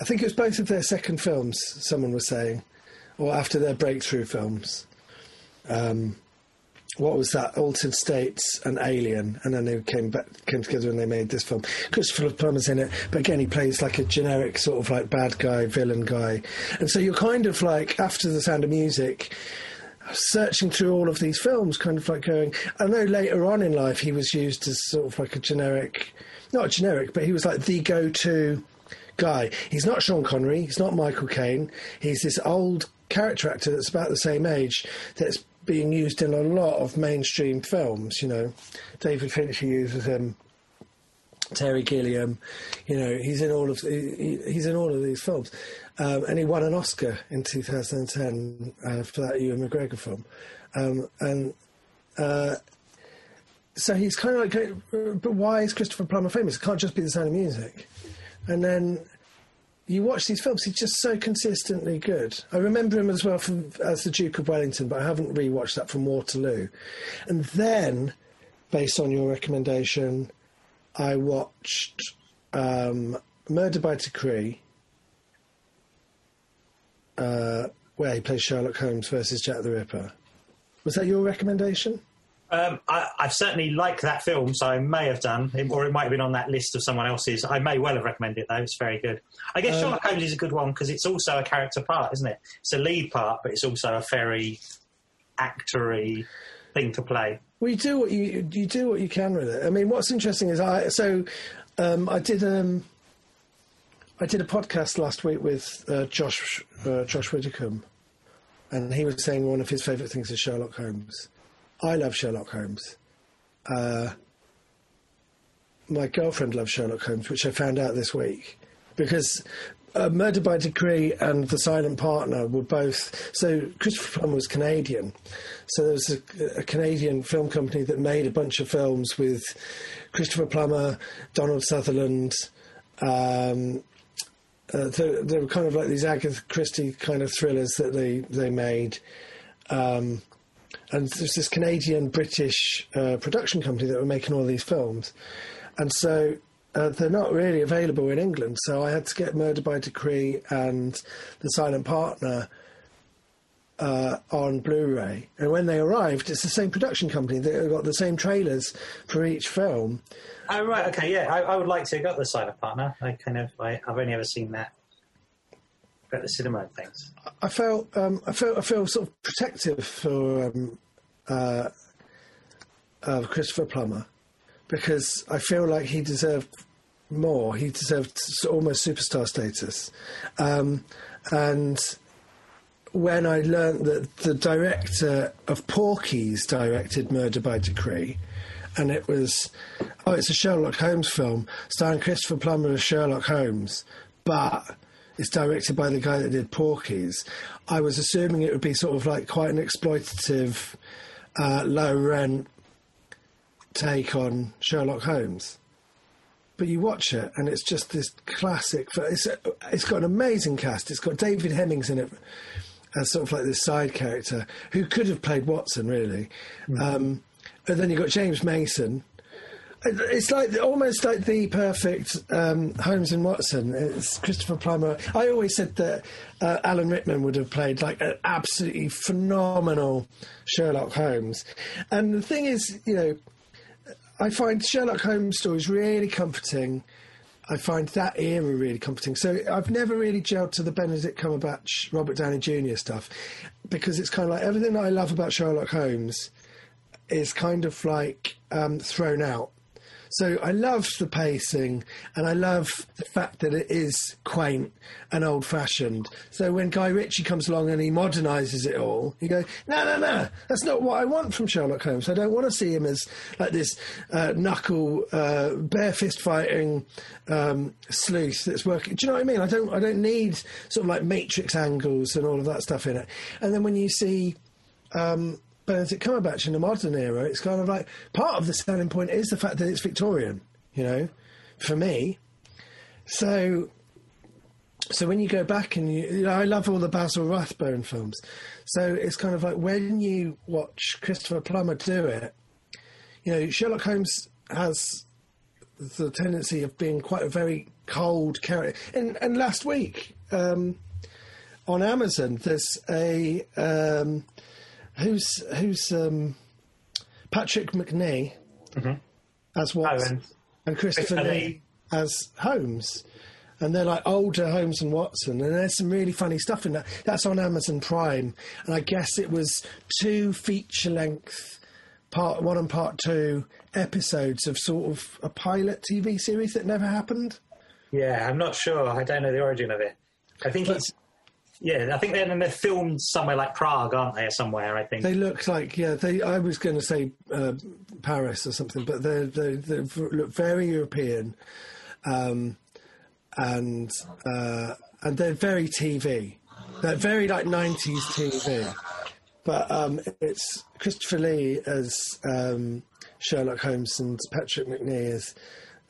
I think it was both of their second films. Someone was saying, or after their breakthrough films. Um, what was that? Altered States and Alien, and then they came back, came together and they made this film. Christopher Plummer's in it, but again, he plays like a generic sort of like bad guy, villain guy, and so you're kind of like after The Sound of Music. searching through all of these films, kind of like going. I know later on in life he was used as sort of like a generic, not generic, but he was like the go-to guy. He's not Sean Connery. He's not Michael Caine. He's this old character actor that's about the same age that's being used in a lot of mainstream films. You know, David Fincher uses him. Terry Gilliam, you know, he's in all of he, he's in all of these films, um, and he won an Oscar in 2010 uh, for that Ewan McGregor film, um, and uh, so he's kind of like, uh, but why is Christopher Plummer famous? It can't just be the sound of music, and then you watch these films, he's just so consistently good. I remember him as well from, as the Duke of Wellington, but I haven't rewatched that from Waterloo. And then, based on your recommendation, I watched um, Murder by Decree, uh, where he plays Sherlock Holmes versus Jack the Ripper. Was that your recommendation? Um, I, I've certainly liked that film, so I may have done, or it might have been on that list of someone else's. I may well have recommended it though. It's very good. I guess Um, Sherlock Holmes is a good one because it's also a character part, isn't it? It's a lead part, but it's also a very actory thing to play. Well, you do what you you do what you can with it. I mean, what's interesting is I so um, I did um, I did a podcast last week with uh, Josh uh, Josh Widdicombe, and he was saying one of his favourite things is Sherlock Holmes. I love Sherlock Holmes. Uh, my girlfriend loves Sherlock Holmes, which I found out this week because uh, Murder by Decree and The Silent Partner were both. So Christopher Plummer was Canadian, so there was a, a Canadian film company that made a bunch of films with Christopher Plummer, Donald Sutherland. Um, uh, they, they were kind of like these Agatha Christie kind of thrillers that they they made. Um, and there's this Canadian British uh, production company that were making all these films, and so uh, they're not really available in England. So I had to get Murder by Decree and The Silent Partner uh, on Blu-ray, and when they arrived, it's the same production company. that got the same trailers for each film. Oh right, okay, yeah. I, I would like to get the Silent Partner. I kind of, I, I've only ever seen that at the cinema and things. I felt um, I felt I feel sort of protective for um, uh, Christopher Plummer because I feel like he deserved more. He deserved almost superstar status, um, and when I learnt that the director of Porky's directed Murder by Decree, and it was oh, it's a Sherlock Holmes film starring Christopher Plummer as Sherlock Holmes, but it's directed by the guy that did Porky's. I was assuming it would be sort of like quite an exploitative, uh, low rent take on Sherlock Holmes. But you watch it, and it's just this classic. It's it's got an amazing cast. It's got David Hemmings in it as sort of like this side character who could have played Watson, really. Um, but then you've got James Mason. It's like almost like the perfect um, Holmes and Watson. It's Christopher Plummer. I always said that uh, Alan Rickman would have played like an absolutely phenomenal Sherlock Holmes. And the thing is, you know, I find Sherlock Holmes stories really comforting. I find that era really comforting. So I've never really gelled to the Benedict Cumberbatch, Robert Downey Jr. stuff because it's kind of like everything that I love about Sherlock Holmes is kind of like um, thrown out. So I love the pacing and I love the fact that it is quaint and old fashioned. So when Guy Ritchie comes along and he modernises it all, you go, no, no, no, that's not what I want from Sherlock Holmes. I don't want to see him as like this uh, knuckle, uh, bare fist fighting um, sleuth that's working. Do you know what I mean? I don't, I don't need sort of like matrix angles and all of that stuff in it. And then when you see um, Benedict Cumberbatch in the modern era, it's kind of like part of the selling point is the fact that it's Victorian, you know, for me. So, so when you go back and you, you know, I love all the Basil Rathbone films. So it's kind of like when you watch Christopher Plummer do it, you know, Sherlock Holmes has the tendency of being quite a very cold character. And, and last week um, on Amazon, there's a. Um, who's who's um, Patrick Macnee as Watson and Christopher Lee as Holmes. and they're like older Holmes and Watson, and there's some really funny stuff in that. That's on Amazon Prime, and I guess it was two feature length, part one and part two episodes of sort of a pilot TV series that never happened. Yeah, I'm not sure. I don't know the origin of it. I think But- it's. Yeah, I think they're, they're filmed somewhere like Prague, aren't they, somewhere? I think. They look like yeah. They I was going to say uh, Paris or something, but they they look very European, um, and uh, and they're very TV. They're very like nineties TV. But um, it's Christopher Lee as um, Sherlock Holmes and Patrick Macnee as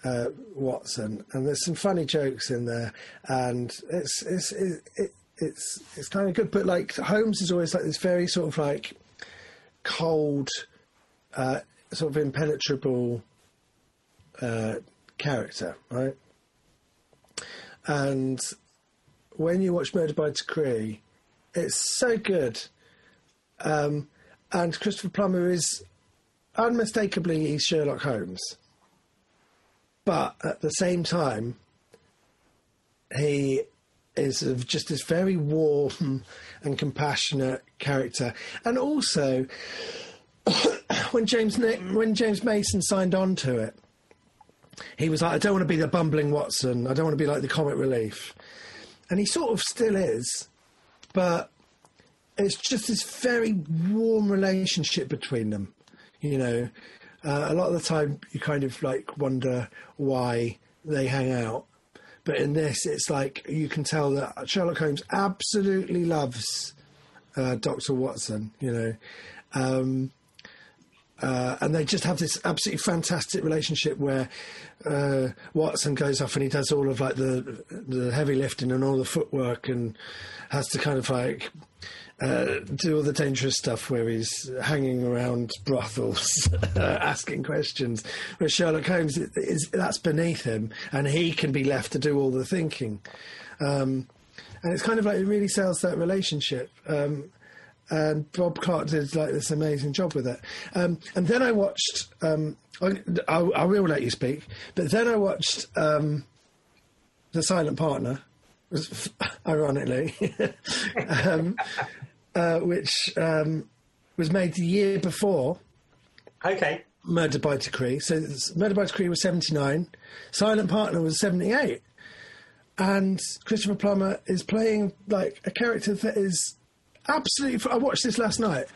uh, Watson, and there's some funny jokes in there, and it's it's it, it, it's it's kind of good. But like Holmes is always like this very sort of like cold, uh, sort of impenetrable uh, character, right? And when you watch Murder by Decree, it's so good. Um, and Christopher Plummer is unmistakably he's Sherlock Holmes. But at the same time, he is of just this very warm and compassionate character. And also, when James when James Mason signed on to it, he was like, "I don't want to be the bumbling Watson. I don't want to be like the comic relief," and he sort of still is, but it's just this very warm relationship between them. You know, uh, a lot of the time you kind of like wonder why they hang out, but in this, it's like you can tell that Sherlock Holmes absolutely loves uh, Doctor Watson. You know. Um, uh, and they just have this absolutely fantastic relationship where uh, Watson goes off and he does all of like the the heavy lifting and all the footwork and has to kind of like uh, do all the dangerous stuff where he's hanging around brothels uh, asking questions. Where Sherlock Holmes is, is that's beneath him and he can be left to do all the thinking. Um, and it's kind of like it really sells that relationship. Um, and Bob Clark did like this amazing job with it. Um, and then I watched. Um, I, I, I will let you speak, but then I watched um, the Silent Partner, ironically, um, uh, which um, was made the year before okay. Murder by Decree. So Murder by Decree was 79, Silent Partner was 78. And Christopher Plummer is playing like a character that is absolutely. I watched this last night.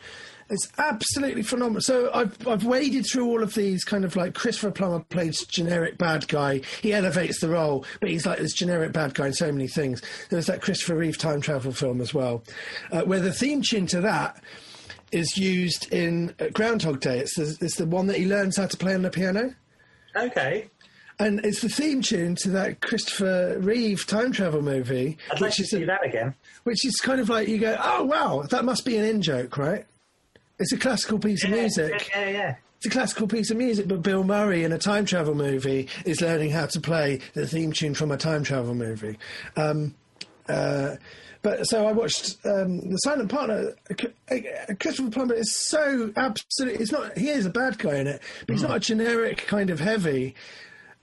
It's absolutely phenomenal. So I've I've waded through all of these kind of like Christopher Plummer plays generic bad guy. He elevates the role, but he's like this generic bad guy in so many things. There's that Christopher Reeve time travel film as well, uh, where the theme tune to that is used in uh, Groundhog Day. It's the, it's the one that he learns how to play on the piano. Okay. And it's the theme tune to that Christopher Reeve time travel movie, I'd like which to is see that again. which is kind of like you go, oh wow, that must be an in joke, right? It's a classical piece of music. Yeah, yeah, yeah. It's a classical piece of music, but Bill Murray in a time travel movie is learning how to play the theme tune from a time travel movie. Um, uh, but so I watched um, the Silent Partner. Christopher Plummer is so absolutely. It's not. He is a bad guy in it, but he's not a generic kind of heavy.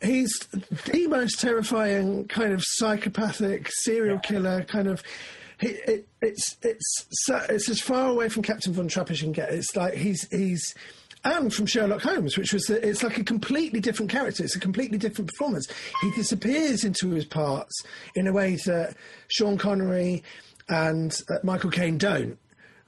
He's the most terrifying kind of psychopathic serial killer kind of. He, it, it's it's it's as far away from Captain Von Trapp as you can get. It's like he's he's and from Sherlock Holmes, which was the, it's like a completely different character. It's a completely different performance. He disappears into his parts in a way that Sean Connery and uh, Michael Caine don't.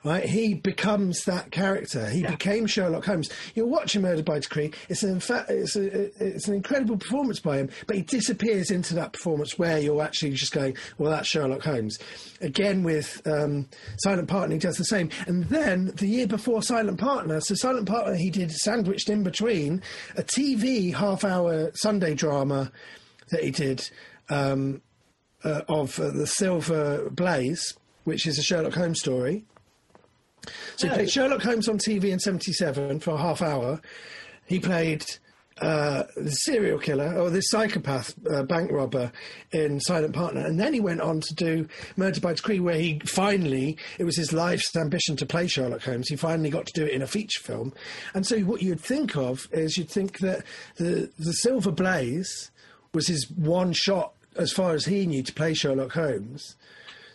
Right, he becomes that character. He became Sherlock Holmes. You're watching Murder by Decree. It's an in fact, it's a, it's an incredible performance by him, but he disappears into that performance where you're actually just going, well, that's Sherlock Holmes. Again with um, Silent Partner, he does the same. And then the year before Silent Partner, so Silent Partner, he did sandwiched in between a TV half-hour Sunday drama that he did um, uh, of uh, the Silver Blaze, which is a Sherlock Holmes story. So he played Sherlock Holmes on TV in '77 for a half hour. He played uh, the serial killer or the psychopath uh, bank robber in Silent Partner, and then he went on to do Murder by Decree, where he finally it was his life's ambition to play Sherlock Holmes. He finally got to do it in a feature film, and so what you'd think of is you'd think that the the Silver Blaze was his one shot as far as he knew, to play Sherlock Holmes.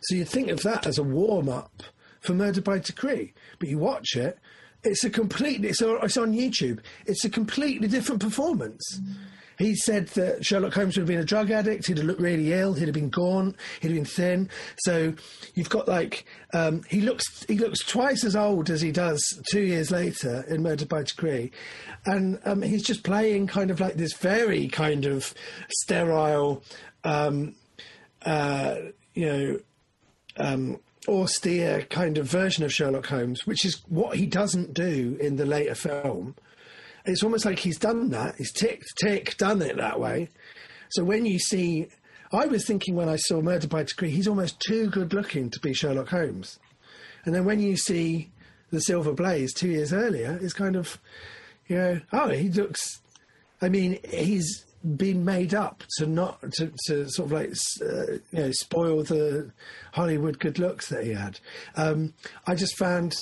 So you'd think of that as a warm up for Murder by Decree. But you watch it, it's a completely, it's, it's on YouTube, it's a completely different performance. He said that Sherlock Holmes would have been a drug addict. He'd have looked really ill. He'd have been gaunt. He'd have been thin. So you've got like um, he looks he looks twice as old as he does two years later in Murder by Decree, and um, he's just playing kind of like this very kind of sterile, um, uh, you know, um, austere kind of version of Sherlock Holmes, which is what he doesn't do in the later film. It's almost like he's done that. He's tick, tick, done it that way. So when you see, I was thinking when I saw Murder by Decree, he's almost too good looking to be Sherlock Holmes. And then when you see The Silver Blaze two years earlier, it's kind of, you know, oh, he looks, I mean, he's been made up to not, to, to sort of like, uh, you know, spoil the Hollywood good looks that he had. Um, I just found,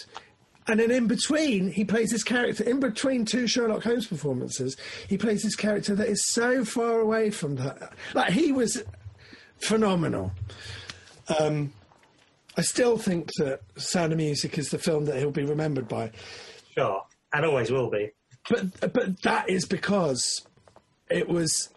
and then in between, he plays this character. In between two Sherlock Holmes performances, he plays this character that is so far away from that. Like he was phenomenal. Um, I still think that Sound of Music is the film that he'll be remembered by. Sure, and always will be. But but that is because it was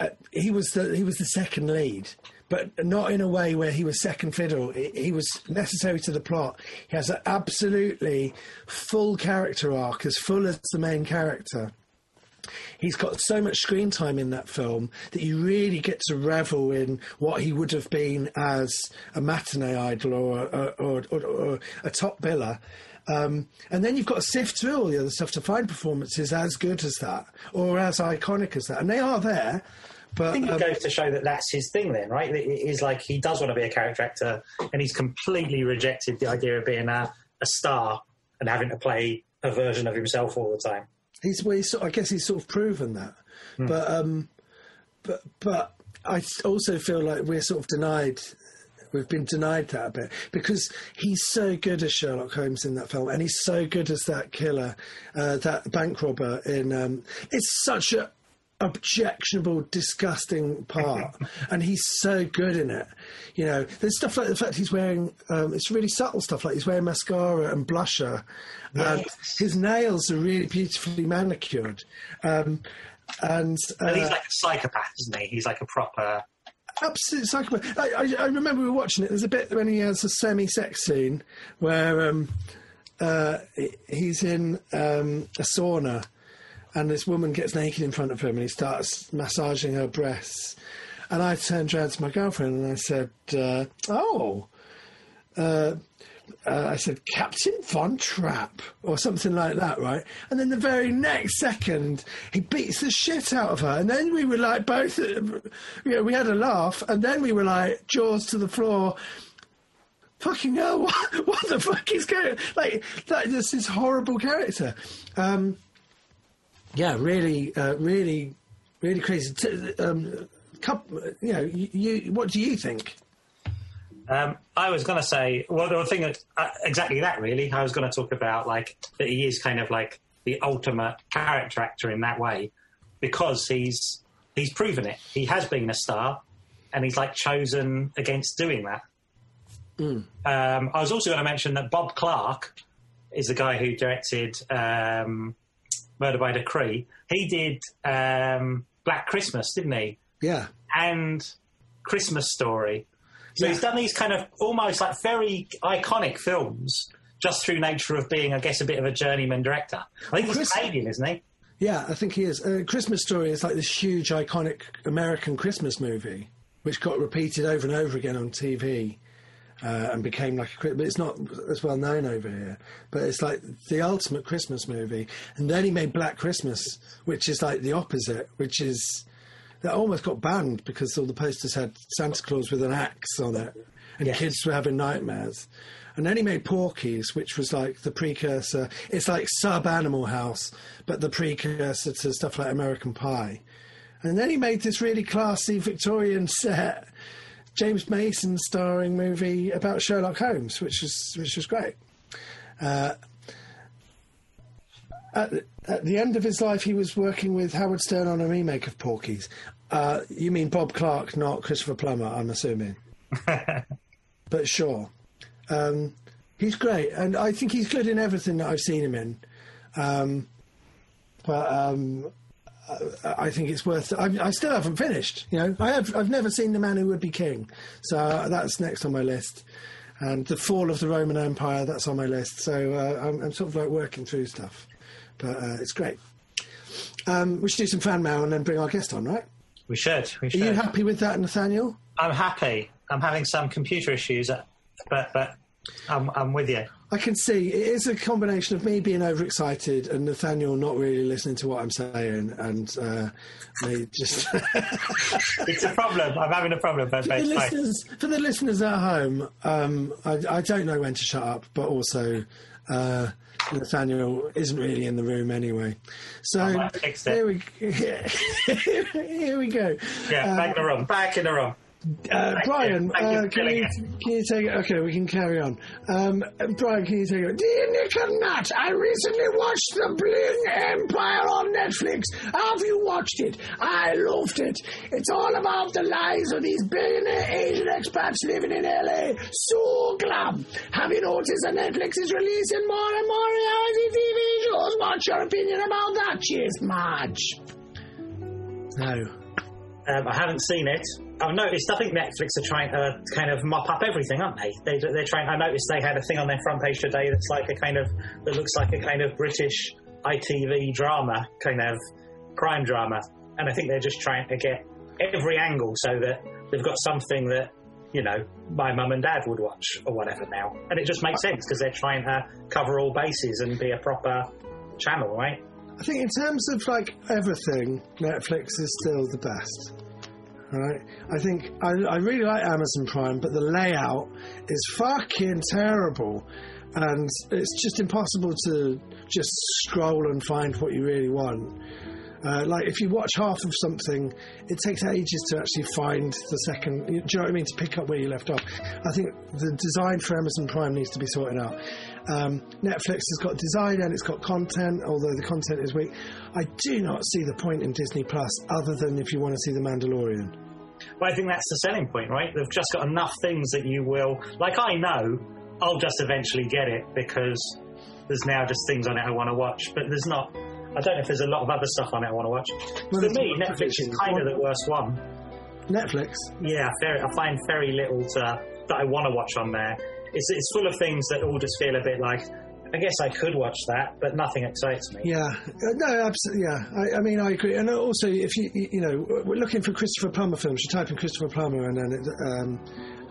uh, he was the he was the second lead, but not in a way where he was second fiddle. He, was necessary to the plot. He has an absolutely full character arc, as full as the main character. He's got so much screen time in that film that you really get to revel in what he would have been as a matinee idol or, or, or, or, or a top biller. Um, and then you've got to sift through all the other stuff to find performances as good as that or as iconic as that. And they are there. But I think it um, goes to show that that's his thing, then, right? It is like he does want to be a character actor, and he's completely rejected the idea of being a, a star and having to play a version of himself all the time. He's, well, he's sort, I guess he's sort of proven that, but um, but but I also feel like we're sort of denied. We've been denied that a bit because he's so good as Sherlock Holmes in that film, and he's so good as that killer, uh, that bank robber in. Um, it's such a objectionable, disgusting part, and he's so good in it. You know, there's stuff like the fact he's wearing. Um, it's really subtle stuff like he's wearing mascara and blusher, and his nails are really beautifully manicured. Um, and uh, And he's like a psychopath, isn't he? He's like a proper. Absolute psychopath. I, I, I remember we were watching it. There's a bit when he has a semi-sex scene where um, uh, he's in um, a sauna, and this woman gets naked in front of him, and he starts massaging her breasts. And I turned around to my girlfriend and I said, uh, "Oh." Uh, uh, I said Captain Von Trapp or something like that, right? And then the very next second, he beats the shit out of her, and then we were like both, uh, you know, we had a laugh, and then we were like jaws to the floor. Fucking hell! What, what the fuck is going? Like that? This is horrible character. Um, yeah, really, uh, really, really crazy. T- um, couple, you know, you, you. What do you think? Um, I was going to say, well, the thing that, uh, exactly that, really. I was going to talk about like that he is kind of like the ultimate character actor in that way because he's he's proven it. He has been a star, and he's like chosen against doing that. Um, I was also going to mention that Bob Clark is the guy who directed um, Murder by Decree. He did um, Black Christmas, didn't he? Yeah, and Christmas Story. So Yeah. he's done these kind of almost like very iconic films just through nature of being, I guess, a bit of a journeyman director. I think he's Canadian, isn't he? Yeah, I think he is. Uh, Christmas Story is like this huge, iconic American Christmas movie, which got repeated over and over again on TV, uh, and became like a. But it's not as well known over here. But it's like the ultimate Christmas movie. And then he made Black Christmas, which is like the opposite, which is that almost got banned because all the posters had Santa Claus with an axe on it, and Yes. kids were having nightmares. And then he made Porky's, which was like the precursor. It's like sub Animal House, but the precursor to stuff like American Pie. And then he made this really classy Victorian set, James Mason starring movie about Sherlock Holmes, which was which was great. Uh, at, the- at the end of his life, he was working with Howard Stern on a remake of Porky's. Uh, you mean Bob Clark, not Christopher Plummer, I'm assuming. but sure. Um, he's great, and I think he's good in everything that I've seen him in. Um, but um, I- think it's worth. I, I still haven't finished. You know, I have. I've never seen the man who would be king, so uh, that's next on my list. And the fall of the Roman Empire, that's on my list. So uh, I'm, I'm sort of like working through stuff, but uh, it's great. Um, we should do some fan mail and then bring our guest on, right? We should. We Are you happy with that, Nathaniel? I'm happy. I'm having some computer issues, uh, but but I'm I'm with you. I can see it is a combination of me being overexcited and Nathaniel not really listening to what I'm saying, and uh, me just. It's a problem. I'm having a problem. But, for, the listeners, for the listeners at home, um, I, I don't know when to shut up, but also uh, Nathaniel isn't really in the room anyway. So might fix it. here we here we go. yeah, back in the room. Back in the room. Uh, Brian, you. Thank you uh, can, you, can you take it? Okay, we can carry on. Um, Brian, can you take it? Dear Nick and Nat, I recently watched The Bling Empire on Netflix. Have you watched it? I loved it. It's all about the lives of these billionaire Asian expats living in LA. So glam. Have you noticed that Netflix is releasing more and more reality TV shows? What's your opinion about that? Cheers, Marge. No. Um, I haven't seen it. I've noticed. I think Netflix are trying to kind of mop up everything, aren't they? they they're trying. I noticed they had a thing on their front page today that's like a kind of that looks like a kind of British ITV drama, kind of crime drama, and I think they're just trying to get every angle so that they've got something that you know my mum and dad would watch or whatever now, and it just makes sense because they're trying to cover all bases and be a proper channel, right? I think in terms of like everything, Netflix is still the best. Right? I think I, I really like Amazon Prime, but the layout is fucking terrible, and it's just impossible to just scroll and find what you really want. Uh, like if you watch half of something, it takes ages to actually find the second. Do you know what I mean? To pick up where you left off. I think the design for Amazon Prime needs to be sorted out. Um, Netflix has got design and it's got content, although the content is weak. I do not see the point in Disney Plus other than if you want to see The Mandalorian. But I think that's the selling point, right? They've just got enough things that you will. Like, I know I'll just eventually get it because there's now just things on it I want to watch, but there's not. I don't know if there's a lot of other stuff on it I want to watch. Well, For me, a lot of Netflix is kind of the worst one. Netflix. Yeah, very, I find very little to, that I want to watch on there. It's, it's full of things that all just feel a bit like, I guess I could watch that, but nothing excites me. Yeah, uh, no, absolutely. Yeah, I, I mean, I agree. And also, if you you know, we're looking for Christopher Plummer films, you type in Christopher Plummer, and then it, um,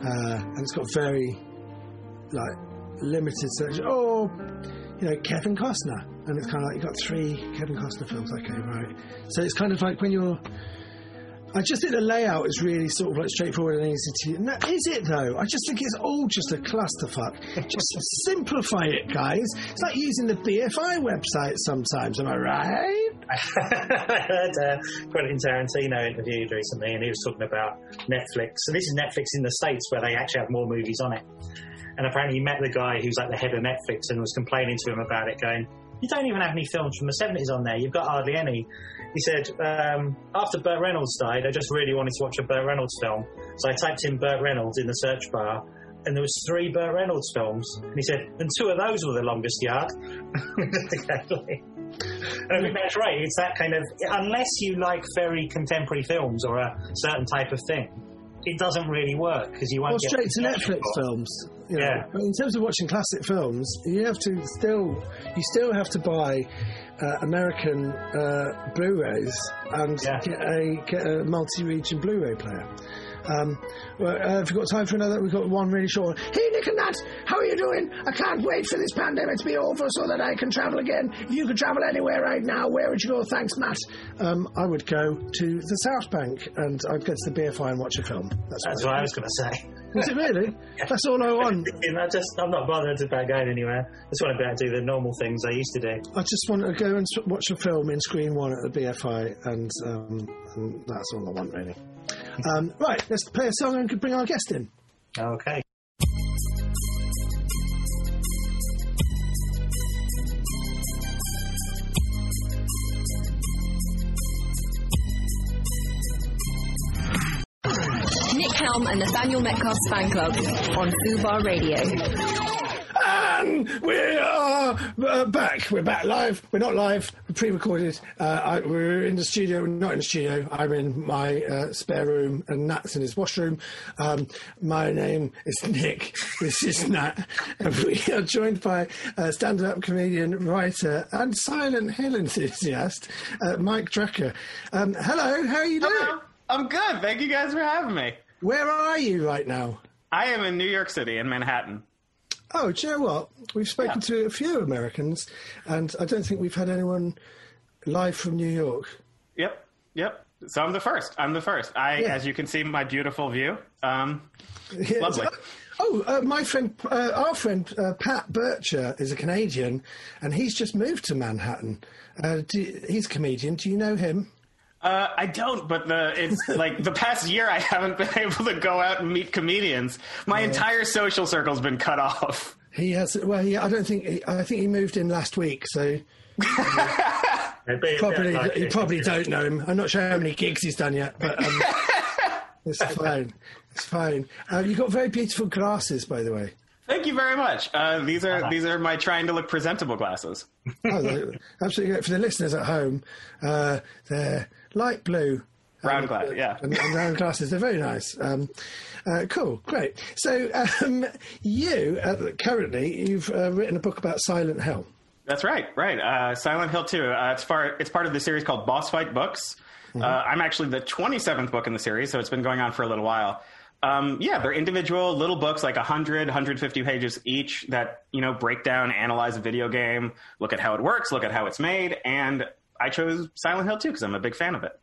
uh, and it's got very like limited search. Oh, you know, Kevin Costner, and it's kind of like you've got three Kevin Costner films. Okay, right. So it's kind of like when you're. I just think the layout is really sort of like straightforward and easy to. use. No, is it though? I just think it's all just a clusterfuck. just simplify it, guys. It's like using the BFI website sometimes. Am I right? I heard uh, Quentin Tarantino interviewed recently, and he was talking about Netflix. And this is Netflix in the States where they actually have more movies on it. And apparently, he met the guy who's like the head of Netflix and was complaining to him about it, going, You don't even have any films from the 70s on there. You've got hardly any. He said, um, After Burt Reynolds died, I just really wanted to watch a Burt Reynolds film. So I typed in Burt Reynolds in the search bar. And there was three Burt Reynolds films, and he said, and two of those were the longest yard. exactly. And I think that's right. It's that kind of unless you like very contemporary films or a certain type of thing, it doesn't really work because you won't get straight to Netflix films. You know. Yeah. But in terms of watching classic films, you have to still you still have to buy uh, American uh, Blu-rays and Yeah. get a get a multi-region Blu-ray player. Um, well, uh, have you got time for another? We've got one really short one. Hey, Nick and Nat, how are you doing? I can't wait for this pandemic to be over so that I can travel again. If you could travel anywhere right now, where would you go? Thanks, Matt. Um, I would go to the South Bank and I'd go to the BFI and watch a film. That's, That's what what I was going to say. Is it really? That's all I want. I just, I'm not bothered about going anywhere. I just want to be able to do the normal things I used to do. I just want to go and watch a film in Screen One at the BFI, and, um, and that's all I want really. Um, right, let's play a song and bring our guest in. Okay. Nick Helm and Nathaniel Metcalfe's fan club on Fubar Radio. And we are uh, back. We're back live. We're not live. We're pre-recorded. Uh, I, we're in the studio. We're not in the studio. I'm in my uh, spare room, and Nat's in his washroom. Um, my name is Nick. This is Nat, and we are joined by uh, stand-up comedian, writer, and Silent Hill enthusiast, uh, Mike Drucker. Um, hello. How are you doing? Hello. I'm good. Thank you guys for having me. Where are you right now? I am in New York City, in Manhattan. Oh, do you know what? We've spoken Yeah. to a few Americans, and I don't think we've had anyone live from New York. Yep, yep. So I'm the first. I'm the first. I, Yeah. as you can see, my beautiful view. Um, Yeah, Lovely. Oh, uh, my friend, uh, our friend uh, Pat Bircher is a Canadian, and he's just moved to Manhattan. Uh, do, he's a comedian. Do you know him? Uh, I don't, but the it's like the past year I haven't been able to go out and meet comedians. My entire social circle's been cut off. He has. Well, he, I don't think. He, I think he moved in last week, so It'd be a bit probably like you probably don't know him. I'm not sure how many gigs he's done yet, but um, it's fine. It's fine. Uh, you've got very beautiful glasses, by the way. Thank you very much. Uh, these are these are my trying to look presentable glasses. Oh, absolutely great. For the listeners at home, uh, they're light blue. Round um, yeah. And, and round glasses. They're very nice. Um, uh, cool, great. So, um, you, uh, currently, you've uh, written a book about Silent Hill. That's right, right. Uh, Silent Hill 2. Uh, it's, far, it's part of the series called Boss Fight Books. Uh, I'm actually the 27th book in the series, so it's been going on for a little while. Um, yeah, they're individual little books, like 100, 150 pages each, that you know break down, analyze a video game, look at how it works, look at how it's made, and I chose Silent Hill 2 because I'm a big fan of it.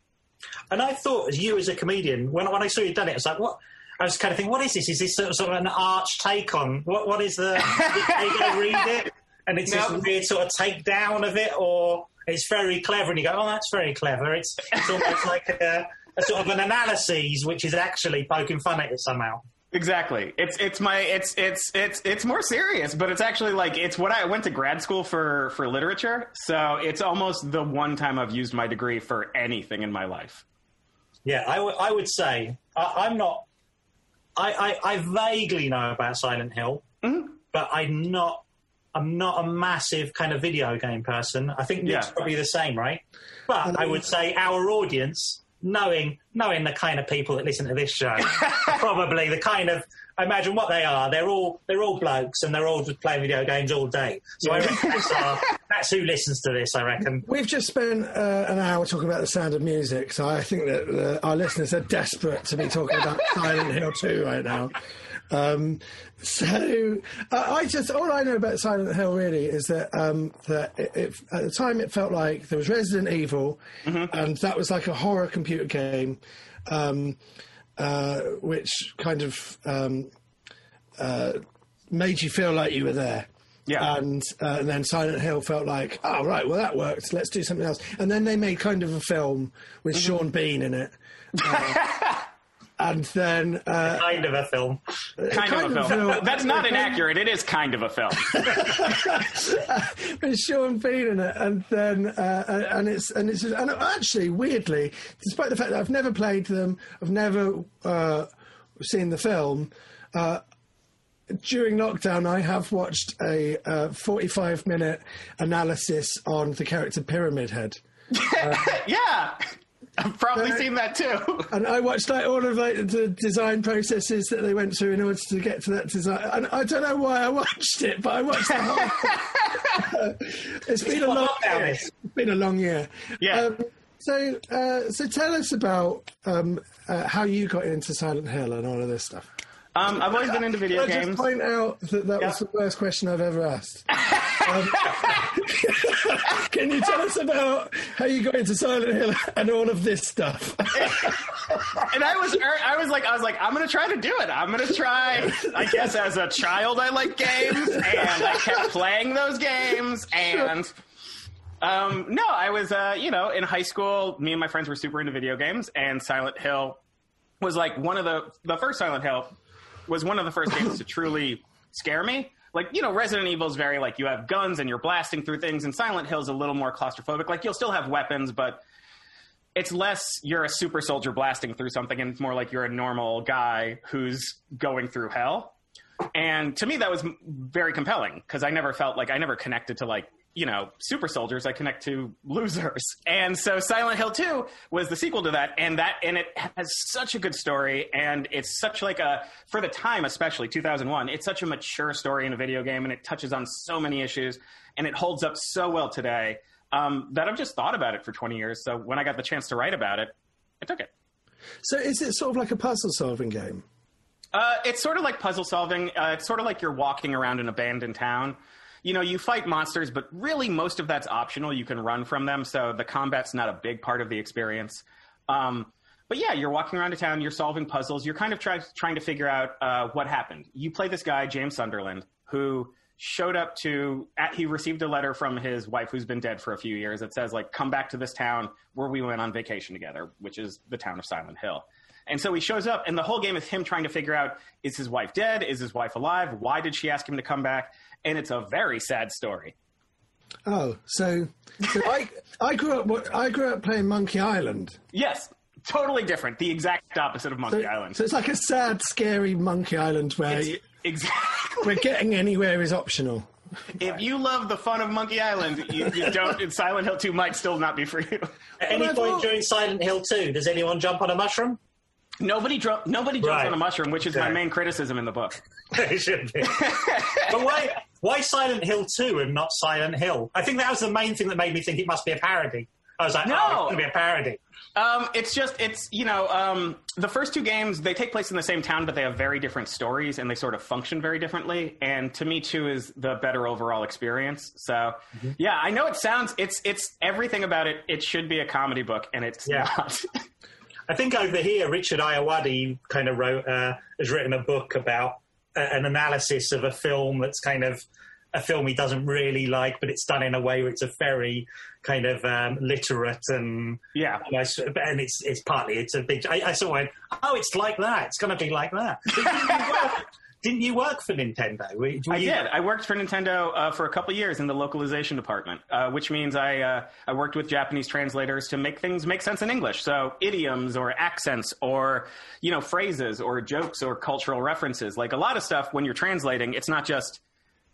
And I thought, as you as a comedian, when, when I saw you done it, I was like, what? I was kind of thinking, what is this? Is this sort of, sort of an arch take on what? What is the? are you going to read it? And it's No. this weird sort of takedown of it, or it's very clever, and you go, oh, that's very clever. It's it's almost like a, a sort of an analysis, which is actually poking fun at it somehow. Exactly. It's it's my it's it's it's it's more serious, but it's actually like it's what I went to grad school for for literature. So it's almost the one time I've used my degree for anything in my life. Yeah, I, w- I would say I, I'm not. I, I, I vaguely know about Silent Hill, mm-hmm. but I'm not. I'm not a massive kind of video game person. I think Nick's Yeah. probably the same, right? But I would say our audience, knowing knowing the kind of people that listen to this show, probably the kind of I imagine what they are. They're all they're all blokes and they're all just playing video games all day. So I reckon that's, our, that's who listens to this. I reckon. We've just spent uh, an hour talking about the sound of music, so I think that uh, our listeners are desperate to be talking about Silent Hill 2 right now. Um, so uh, I just all I know about Silent Hill really is that um, that it, it, at the time it felt like there was Resident Evil, and that was like a horror computer game, um, uh, which kind of um, uh, made you feel like you were there. Yeah. And, uh, and then Silent Hill felt like, oh, right, well, that worked. Let's do something else. And then they made kind of a film with Sean Bean in it. Uh, and then uh, Kind of a film. Kind, of a film. That's not inaccurate. It is kind of a film. with Sean Bean in it, and then uh, and it's and it's and actually weirdly, despite the fact that I've never played them, I've never uh, seen the film. Uh, during lockdown, I have watched a uh, 45 minute analysis on the character Pyramid Head. Yeah. I've probably seen that too. And I watched like all of like the design processes that they went through in order to get to that design. And I don't know why I watched it, but I watched the whole. it's been a long year. It's been a long year. Yeah. Um, so, uh, so tell us about um, uh, how you got into Silent Hill and all of this stuff. Um, I've always been into video Can I games. just point out that that was the worst question I've ever asked. Um, can you tell us about how you got into Silent Hill and all of this stuff? and I was, er, I was like, I was like, I'm gonna try to do it. I'm gonna try. I guess as a child, I liked games, and I kept playing those games. And um, no, I was, uh, you know, in high school. Me and my friends were super into video games, and Silent Hill was like one of the the first Silent Hill was one of the first games to truly scare me. Like, you know, Resident Evil is very like you have guns and you're blasting through things, and Silent Hill's a little more claustrophobic. Like, you'll still have weapons, but it's less you're a super soldier blasting through something, and it's more like you're a normal guy who's going through hell. And to me, that was very compelling because I never felt like I never connected to like you know super soldiers. I connect to losers, and so Silent Hill Two was the sequel to that, and that and it has such a good story, and it's such like a for the time, especially 2001, it's such a mature story in a video game, and it touches on so many issues, and it holds up so well today um, that I've just thought about it for 20 years. So when I got the chance to write about it, I took it. So is it sort of like a puzzle solving game? Uh, it's sort of like puzzle solving. Uh, it's sort of like you're walking around an abandoned town. You know, you fight monsters, but really most of that's optional. You can run from them, so the combat's not a big part of the experience. Um, but yeah, you're walking around a town, you're solving puzzles, you're kind of try- trying to figure out uh, what happened. You play this guy, James Sunderland, who showed up to at, he received a letter from his wife who's been dead for a few years that says like come back to this town where we went on vacation together which is the town of silent hill and so he shows up and the whole game is him trying to figure out is his wife dead? Is his wife alive? Why did she ask him to come back? And it's a very sad story. Oh, so, so I I grew up I grew up playing Monkey Island. yes totally different the exact opposite of monkey So, island. so it's like a sad, scary Monkey Island where It's you, exactly where getting anywhere is optional. if you love the fun of monkey island you, you don't silent hill 2 might still not be for you. At any point during Silent Hill 2, does anyone jump on a mushroom? Nobody dro- nobody jumps Right. on a mushroom which is my main criticism in the book it should be. but why, why Silent Hill 2 and not Silent Hill? I think that was the main thing that made me think it must be a parody. I was like, No. oh, it's going to be a parody. Um, it's just it's you know um, the first two games they take place in the same town, but they have very different stories and they sort of function very differently. And to me, two is the better overall experience. So Mm-hmm. yeah, I know it sounds it's it's everything about it. It should be a comedy book, and it's Yeah. not. I think over here, Richard Ayoade kind of wrote, uh, has written a book about uh, an analysis of a film that's kind of a film he doesn't really like, but it's done in a way where it's a very kind of um, literate and yeah. almost, and it's it's partly it's a big. I, I sort of went, oh, it's like that. It's going to be like that. Didn't you work, didn't you work for Nintendo? Were, were I you- did. I worked for Nintendo uh, for a couple years in the localization department, uh, which means I uh, I worked with Japanese translators to make things make sense in English. So idioms or accents or you know phrases or jokes or cultural references. Like a lot of stuff when you're translating, it's not just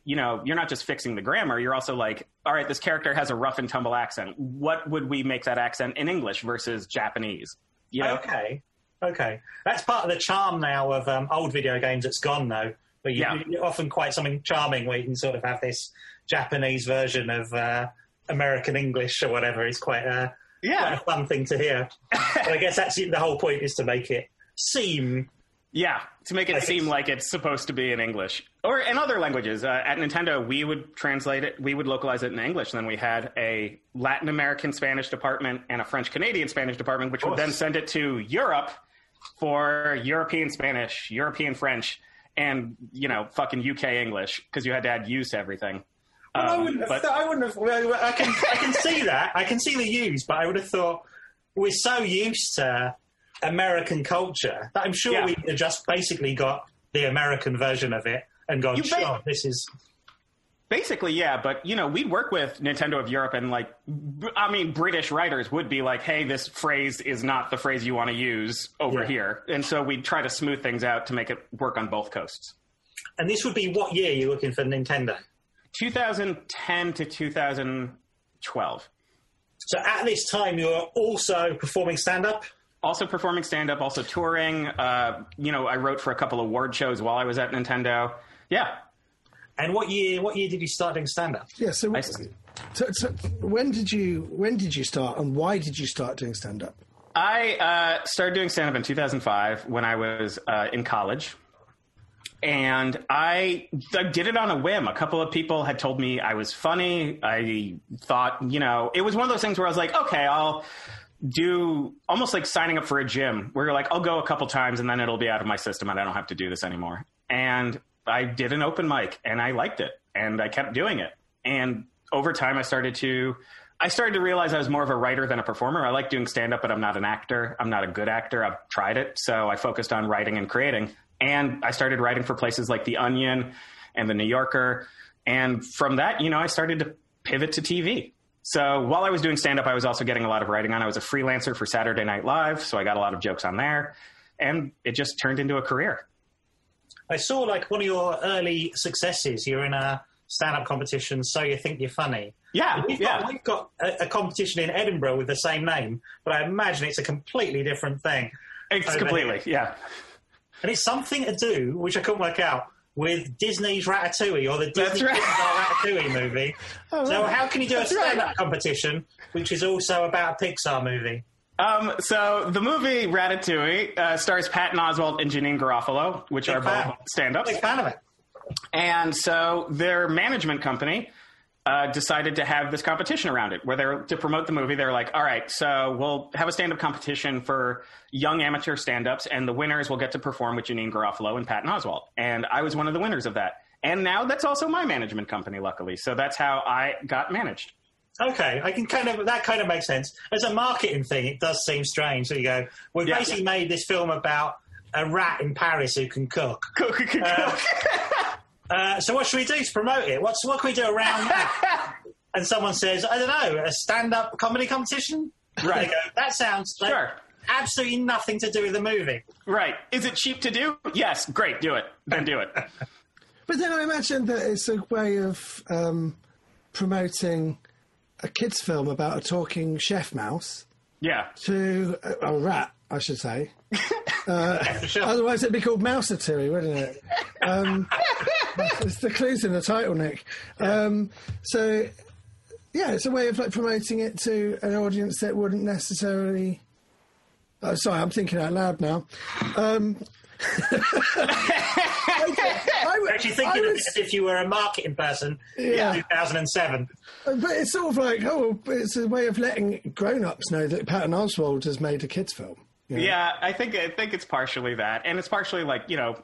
you know you're not just fixing the grammar. You're also like, all right, this character has a rough and tumble accent. What would we make that accent in English versus Japanese? You know? Okay. Okay. That's part of the charm now of um, old video games It's gone, though. But you, Yeah. you often quite something charming where you can sort of have this Japanese version of uh, American English or whatever. It's quite a, quite a fun thing to hear. but I guess that's the whole point is to make it seem. Yeah, to make it Like seem it's- like it's supposed to be in English or in other languages. Uh, at Nintendo, we would translate it, we would localize it in English. And then we had a Latin American Spanish department and a French Canadian Spanish department, which would then send it to Europe for European Spanish, European French, and you know, fucking UK English because you had to add use to everything. I Um, wouldn't have. but- thought- I wouldn't have. well, I can. I can see that. I can see the use, but I would have thought we're so used to American culture that I'm sure Yeah. we've just basically got the American version of it and gone, You bet. sure, this is. Basically, yeah, but you know, we'd work with Nintendo of Europe, and like, b- I mean, British writers would be like, "Hey, this phrase is not the phrase you want to use over Yeah. here," and so we'd try to smooth things out to make it work on both coasts. And this would be what year you're looking for Nintendo? 2010 to 2012. So at this time, you're also performing stand up. Also performing stand up, also touring. Uh, you know, I wrote for a couple of award shows while I was at Nintendo. Yeah, And what year? What year did you start doing stand up? Yeah. So, I- so, so when did you when did you start and why did you start doing stand up? I uh, started doing stand up in 2005 when I was uh, in college. And I, I did it on a whim. A couple of people had told me I was funny. I thought, you know, it was one of those things where I was like, okay, I'll do almost like signing up for a gym where you're like, I'll go a couple times and then it'll be out of my system and I don't have to do this anymore. And I did an open mic and I liked it and I kept doing it. And over time, I started to. I started to realize I was more of a writer than a performer. I like doing stand up, but I'm not an actor. I'm not a good actor. I've tried it. So I focused on writing and creating. And I started writing for places like The Onion and The New Yorker. And from that, you know, I started to pivot to TV. So while I was doing stand up, I was also getting a lot of writing on. I was a freelancer for Saturday Night Live, so I got a lot of jokes on there, and it just turned into a career. I saw like one of your early successes. You're in a stand-up competition, so you think you're funny. Yeah, We've yeah. got, we've got a, a competition in Edinburgh with the same name, but I imagine it's a completely different thing. It's completely, yeah. And it's something to do, which I couldn't work out, with Disney's Ratatouille or the Disney right. Pixar Ratatouille movie. Oh, so right. how can you do a That's right. stand-up competition, which is also about a Pixar movie? Um, so the movie Ratatouille uh, stars Patton Oswalt and Janeane Garofalo, which Big are fan. both stand-ups. Big fan of it. And so their management company uh, decided to have this competition around it, where they're to promote the movie. They're like, "All right, so we'll have a stand-up competition for young amateur stand-ups, and the winners will get to perform with Janeane Garofalo and Patton Oswalt." And I was one of the winners of that. And now that's also my management company, luckily. So that's how I got managed. Okay, I can kind of that kind of makes sense. As a marketing thing, it does seem strange. So you go, we've Yeah. basically made this film about a rat in Paris who can cook. Cook, cook, Uh, so what should we do to promote it? What's what can we do around that? and someone says, I don't know, a stand-up comedy competition. Right. Go, that sounds like Sure. absolutely nothing to do with the movie. right. Is it cheap to do? Yes. Great. Do it. Then do it. But then I imagine that it's a way of um, promoting a kids' film about a talking chef mouse Yeah. to a, a rat, I should say. For sure. Otherwise, it'd be called Mouseatouille, wouldn't it? Um, it's the clues in the title, Nick. Um, so, yeah, it's a way of like promoting it to an audience that wouldn't necessarily. Oh, sorry, I'm thinking out loud now. Um, I, would- Actually I thinking of it was- as if you were a marketing person Yeah. in 2007. Uh, but it's sort of like, oh, it's a way of letting grown-ups know that Patton Oswalt has made a kids' film. you know? Yeah, I think I think it's partially that, and it's partially like you know,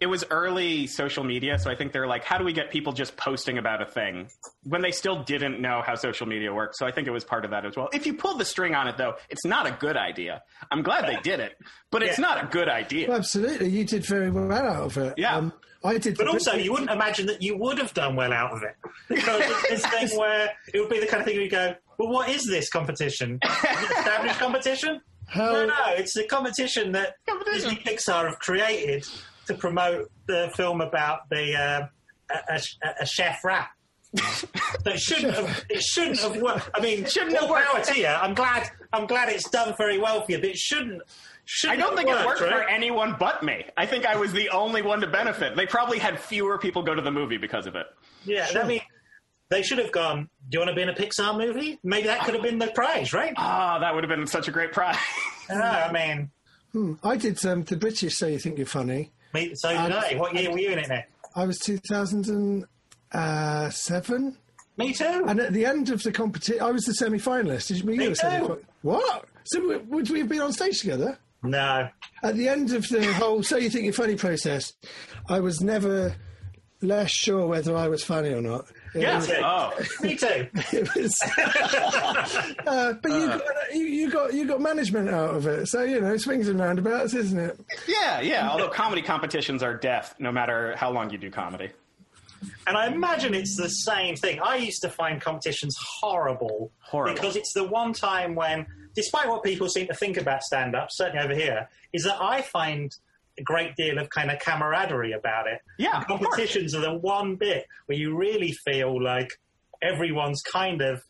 it was early social media, so I think they're like, how do we get people just posting about a thing when they still didn't know how social media worked? So I think it was part of that as well. If you pull the string on it, though, it's not a good idea. I'm glad they did it, but it's not a good idea. Absolutely, you did very well out of it. Yeah. Um, I did. But also, you wouldn't imagine that you would have done well out of it. Because it's this thing where it would be the kind of thing where you go, well, what is this competition? Is it established competition? How- No, no, it's a competition that Competition. Disney Pixar have created to promote the film about the uh, a, a, a chef rap. so it shouldn't have. It shouldn't have worked. I mean, Shouldn't have all power worked. to you. I'm glad. I'm glad it's done very well for you, but it shouldn't. I shouldn't I don't have think it worked right? for anyone but me. I think I was the only one to benefit. They probably had fewer people go to the movie because of it. Yeah, I mean, they should have gone. Do you want to be in a Pixar movie? Maybe that could have been the prize, right? Ah, that would have been such a great prize. I know, I mean, I did um, the British say You Think You're Funny. Me, so did I. What year were you in it now? I was 2007. Me too. And at the end of the competition, I was the semi finalist. Did you mean Me you were semi. What? So w- would we have been on stage together? no. At the end of the whole So You Think You're Funny process, I was never less sure whether I was funny or not. It Yeah. Oh. Me too. was, uh, but you, got, you, you got you got management out of it, so you know swings and roundabouts, isn't it? Yeah, yeah. Although comedy competitions are death, no matter how long you do comedy. And I imagine it's the same thing. I used to find competitions horrible, Horrible. because it's the one time when, despite what people seem to think about stand up, certainly over here, is that I find a great deal of kind of camaraderie about it. Yeah, competitions are the one bit where you really feel like everyone's kind of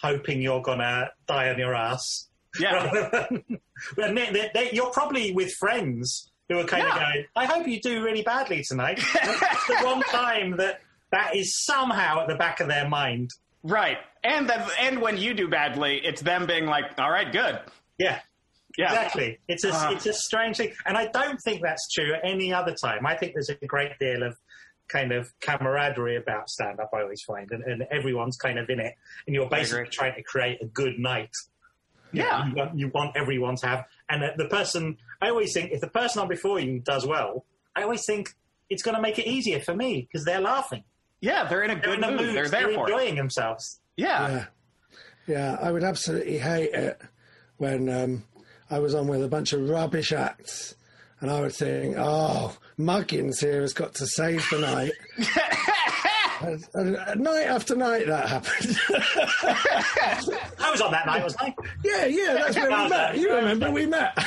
hoping you're gonna die on your ass. Yeah. and they, they, they, you're probably with friends who are kind of going, I hope you do really badly tonight. it's the one time that that is somehow at the back of their mind. Right. And that, and when you do badly, it's them being like, "All right, good." Yeah, Yeah. exactly. It's a, Ah. it's a strange thing. And I don't think that's true at any other time. I think there's a great deal of kind of camaraderie about stand up, I always find, and, and everyone's kind of in it. And you're basically trying to create a good night. You Yeah. you want, you want everyone to have, and the- the person, I always think if the person on before you does well, I always think it's going to make it easier for me because they're laughing. Yeah, they're in a They're good in the mood. mood. They're there for it. enjoying themselves. Yeah. Yeah, yeah. I would absolutely hate it when um, I was on with a bunch of rubbish acts, and I was think, "Oh, Muggins here has got to save the night." And, and night after night that happened. I was on that night, wasn't I? yeah, yeah, that's where we met. You remember we met.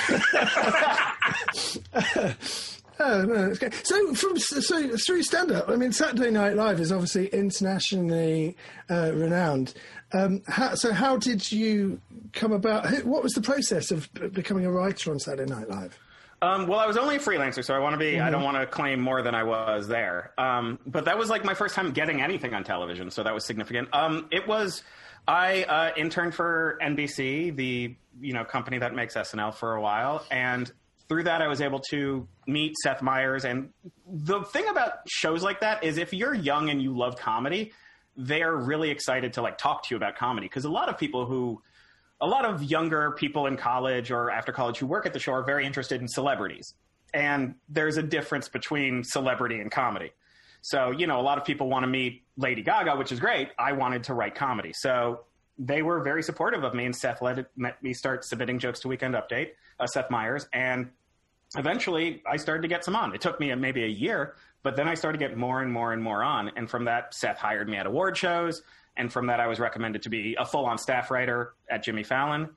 Oh no. So from so through stand up, I mean Saturday Night Live is obviously internationally uh, renowned. Um, how, so how did you come about? What was the process of becoming a writer on Saturday Night Live? Um, well, I was only a freelancer, so I want to be. I don't want to claim more than I was there. Um, but that was like my first time getting anything on television, so that was significant. Um, it was. I uh, interned for NBC, the you know company that makes SNL for a while, and through that I was able to meet Seth Meyers. And the thing about shows like that is, if you're young and you love comedy, they're really excited to like talk to you about comedy because a lot of people who a lot of younger people in college or after college who work at the show are very interested in celebrities. And there's a difference between celebrity and comedy. So, you know, a lot of people want to meet Lady Gaga, which is great. I wanted to write comedy. So they were very supportive of me, and Seth let, it, let me start submitting jokes to Weekend Update, uh, Seth Meyers. And eventually I started to get some on. It took me maybe a year, but then I started to get more and more and more on. And from that, Seth hired me at award shows. And from that, I was recommended to be a full on staff writer at Jimmy Fallon.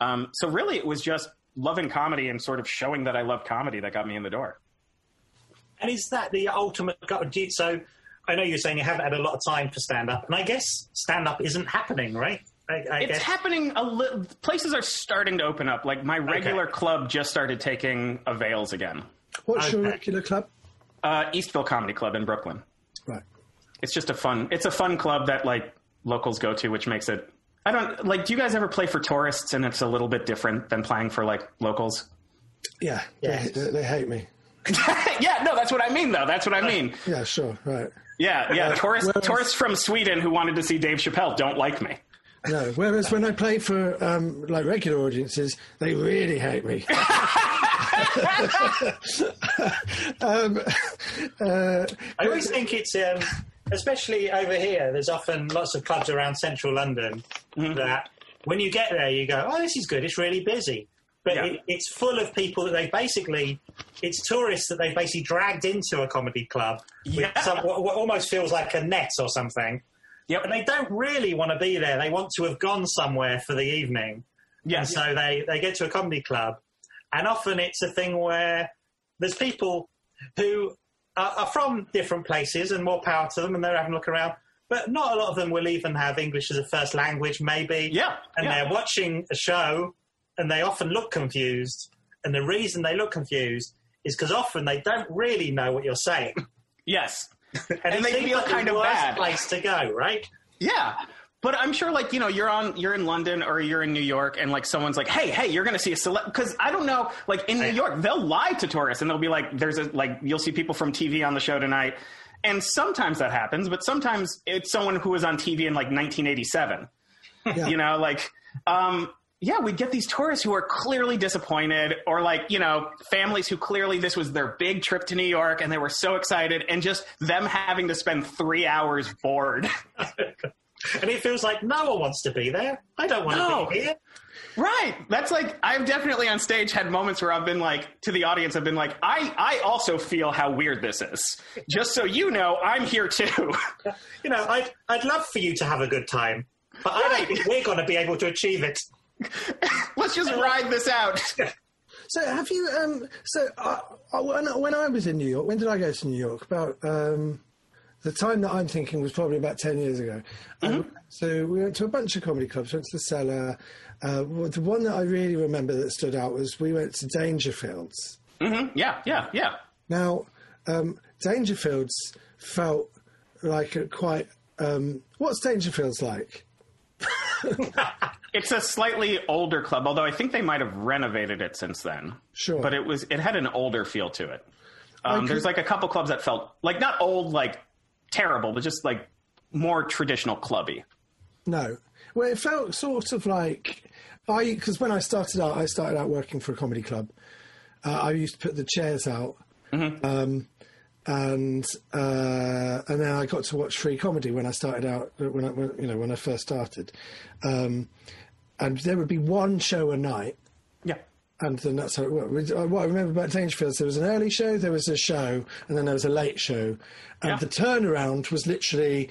Um, so really, it was just loving comedy and sort of showing that I love comedy that got me in the door. And is that the ultimate? go- So I know you're saying you haven't had a lot of time for stand up, and I guess stand up isn't happening, right? I, I It's guess. happening a little. Places are starting to open up. Like my regular club just started taking avails again. What's your regular club? Uh, Eastville Comedy Club in Brooklyn. Right. It's just a fun. It's a fun club that like locals go to, which makes it. I don't like. Do you guys ever play for tourists? And it's a little bit different than playing for like locals. Yeah, yeah. they, they hate me. yeah, no, that's what I mean, though. That's what I mean. Yeah, sure, right. Yeah, yeah. Tourists, whereas- tourists from Sweden who wanted to see Dave Chappelle don't like me. No, whereas when I play for um, like regular audiences, they really hate me. um, uh, I always think it's, um, especially over here. There's often lots of clubs around central London Mm-hmm. that when you get there, you go, "Oh, this is good. It's really busy." But Yeah. it, it's full of people that they basically, it's tourists that they basically dragged into a comedy club. Yeah. some, what, what almost feels like a net or something. Yep. And they don't really want to be there. They want to have gone somewhere for the evening. Yeah. And so they, they get to a comedy club. And often it's a thing where there's people who are, are from different places and more power to them and they're having a look around. But not a lot of them will even have English as a first language, maybe. Yeah, And yeah. they're watching a show and they often look confused. And the reason they look confused is because often they don't really know what you're saying. Yes. And, And they feel like kind the of worst bad. place to go, right? Yeah. But I'm sure, like you know, you're on, you're in London or you're in New York, and like someone's like, "Hey, hey, you're going to see a celeb." Because I don't know, like in New York, they'll lie to tourists, and they'll be like, "There's a like, you'll see people from TV on the show tonight," and sometimes that happens, but sometimes it's someone who was on TV in like 1987. Yeah. You know, like, um, yeah, we'd get these tourists who are clearly disappointed, or like, you know, families who clearly this was their big trip to New York and they were so excited, and just them having to spend three hours bored. And it feels like no one wants to be there. I don't want No. to be here. Right. That's like I've definitely on stage had moments where I've been like to the audience I've been like I I also feel how weird this is. Just so you know, I'm here too. You know, I'd, I'd love for you to have a good time, but I don't think we're going to be able to achieve it. Let's just ride this out. So have you? Um, so uh, uh, when, when I was in New York, when did I go to New York? About um, the time that I'm thinking was probably about ten years ago. Um, so we went to a bunch of comedy clubs. Went to the Cellar. Uh, the one that I really remember that stood out was we went to Dangerfields. Yeah, yeah, yeah. Now, um, Dangerfields felt like a quite. Um, what's Dangerfields like? It's a slightly older club, although I think they might have renovated it since then. Sure. But it was it had an older feel to it. Um, could- There's like a couple clubs that felt like not old, like terrible, but just like more traditional clubby. No. Well, it felt sort of like I because when I started out, I started out working for a comedy club. Uh, I used to put the chairs out, um, and uh, and then I got to watch free comedy when I started out. When I when, you know when I first started, um, and there would be one show a night. Yeah. And then that's how it worked. Uh, What I remember about Dangerfield, there was an early show, there was a show, and then there was a late show. And Yeah. the turnaround was literally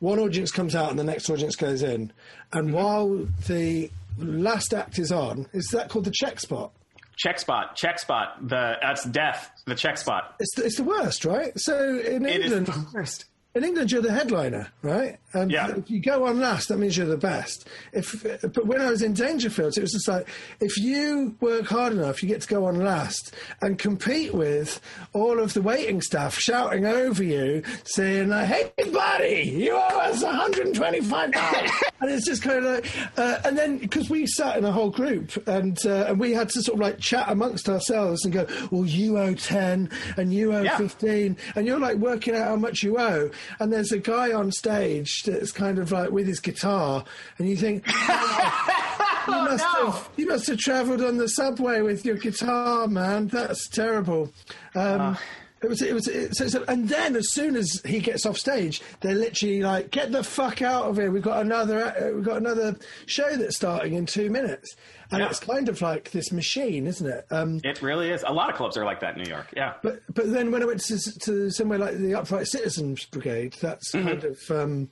one audience comes out and the next audience goes in. And while the last act is on, is that called the check spot? Check spot, check spot. The that's death. The check spot. It's the, it's the worst, right? So in It is England, the worst. In England, you're the headliner, right? And Yeah. if you go on last, that means you're the best. If but when I was in Dangerfield, it was just like if you work hard enough, you get to go on last and compete with all of the waiting staff shouting over you, saying like, "Hey, buddy, you owe us 125 dollars," and it's just kind of like, uh, and then because we sat in a whole group and uh, and we had to sort of like chat amongst ourselves and go, "Well, you owe 10 and you owe Yeah. 15," and you're like working out how much you owe, and there's a guy on stage that's kind of like with his guitar, and you think, "Oh, you must no. have you must have travelled on the subway with your guitar, man. That's terrible. Um, It was, it was, it, so, so, and then as soon as he gets off stage, they're literally like, "Get the fuck out of here! We've got another, uh, we've got another show that's starting in two minutes." And Yeah. it's kind of like this machine, isn't it? Um, It really is. A lot of clubs are like that in New York. Yeah. but but then when I went to, to somewhere like the Upright Citizens Brigade, that's Mm-hmm. kind of um,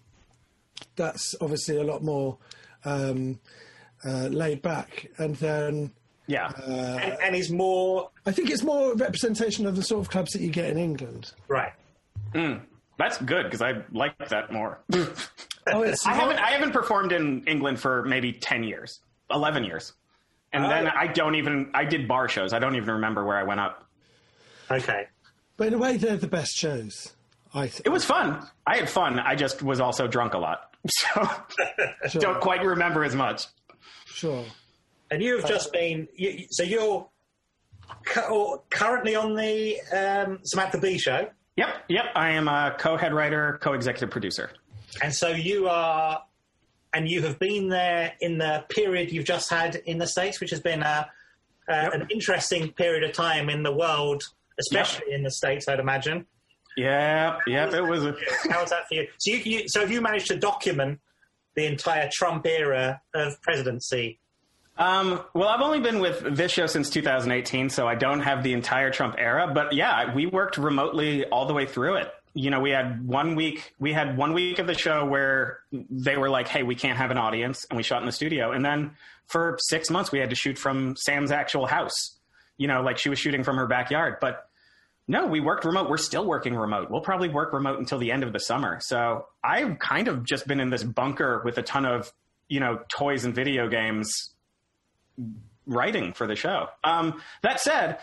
that's obviously a lot more um, uh, laid back. And then Yeah. Uh, and, and he's more I think it's more representation of the sort of clubs that you get in England. right. Hmm. That's good because I like that more. Oh, it's I haven't I haven't performed in England for maybe ten years, eleven years, and oh. then Oh. I don't even I did bar shows. I don't even remember where I went up. Okay. but in a way they're the best shows. I think It was fun. I had fun. I just was also drunk a lot, so don't quite remember as much. sure. And you have just been you, so you're cu- currently on the um, Samantha Bee show, Yep, yep. I am a co-head writer, co-executive producer. and so you are, and you have been there in the period you've just had in the states, which has been a, uh, an interesting period of time in the world, especially in the states, I'd imagine. Yep, yep. It was. A, How was that for you? So, you, you, so have you managed to document the entire Trump era of presidency? Um, well, I've only been with this show since 2018, so I don't have the entire Trump era. But yeah, we worked remotely all the way through it. You know, we had one week. We had one week of the show where they were like, "Hey, we can't have an audience," and we shot in the studio. And then for six months, we had to shoot from Sam's actual house. You know, like she was shooting from her backyard. But no, we worked remote. We're still working remote. We'll probably work remote until the end of the summer. So I've kind of just been in this bunker with a ton of, you know, toys and video games writing for the show. Um, that said,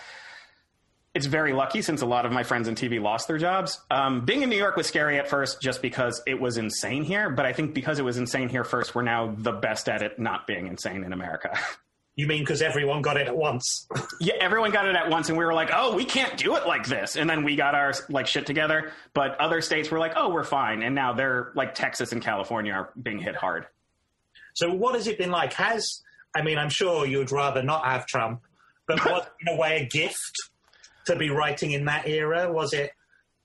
it's very lucky since a lot of my friends in TV lost their jobs. Um, being in New York was scary at first just because it was insane here. But I think because it was insane here first, we're now the best at it not being insane in America. You mean because everyone got it at once? yeah, everyone got it at once, and we were like, "Oh, we can't do it like this." And then we got our like shit together. But other states were like, "Oh, we're fine." And now they're like Texas and California are being hit hard. So, what has it been like? Has I mean, I'm sure you would rather not have Trump, but was it in a way a gift to be writing in that era? Was it?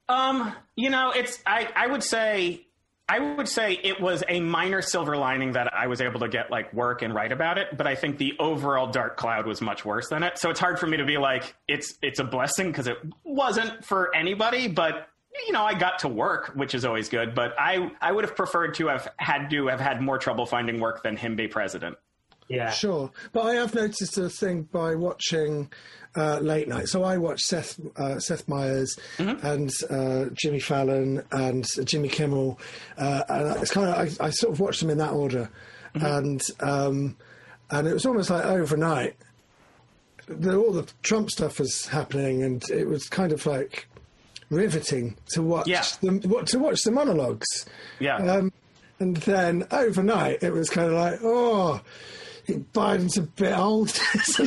Um, you know, it's I I would say I would say it was a minor silver lining that I was able to get like work and write about it, but I think the overall dark cloud was much worse than it. So it's hard for me to be like it's it's a blessing because it wasn't for anybody, but you know, I got to work, which is always good, but I I would have preferred to have had to have had more trouble finding work than him be president. Yeah. Sure, but I have noticed a thing by watching uh, late night. So I watch Seth uh, Seth Meyers and uh, Jimmy Fallon and Jimmy Kimmel, uh, and it's kind of I, I sort of watched them in that order, and um, and it was almost like overnight. The, all the Trump stuff was happening, and it was kind of like riveting to watch Yeah. the what to watch the monologues. Yeah. Um, and then overnight, it was kind of like, oh, Biden's a bit old,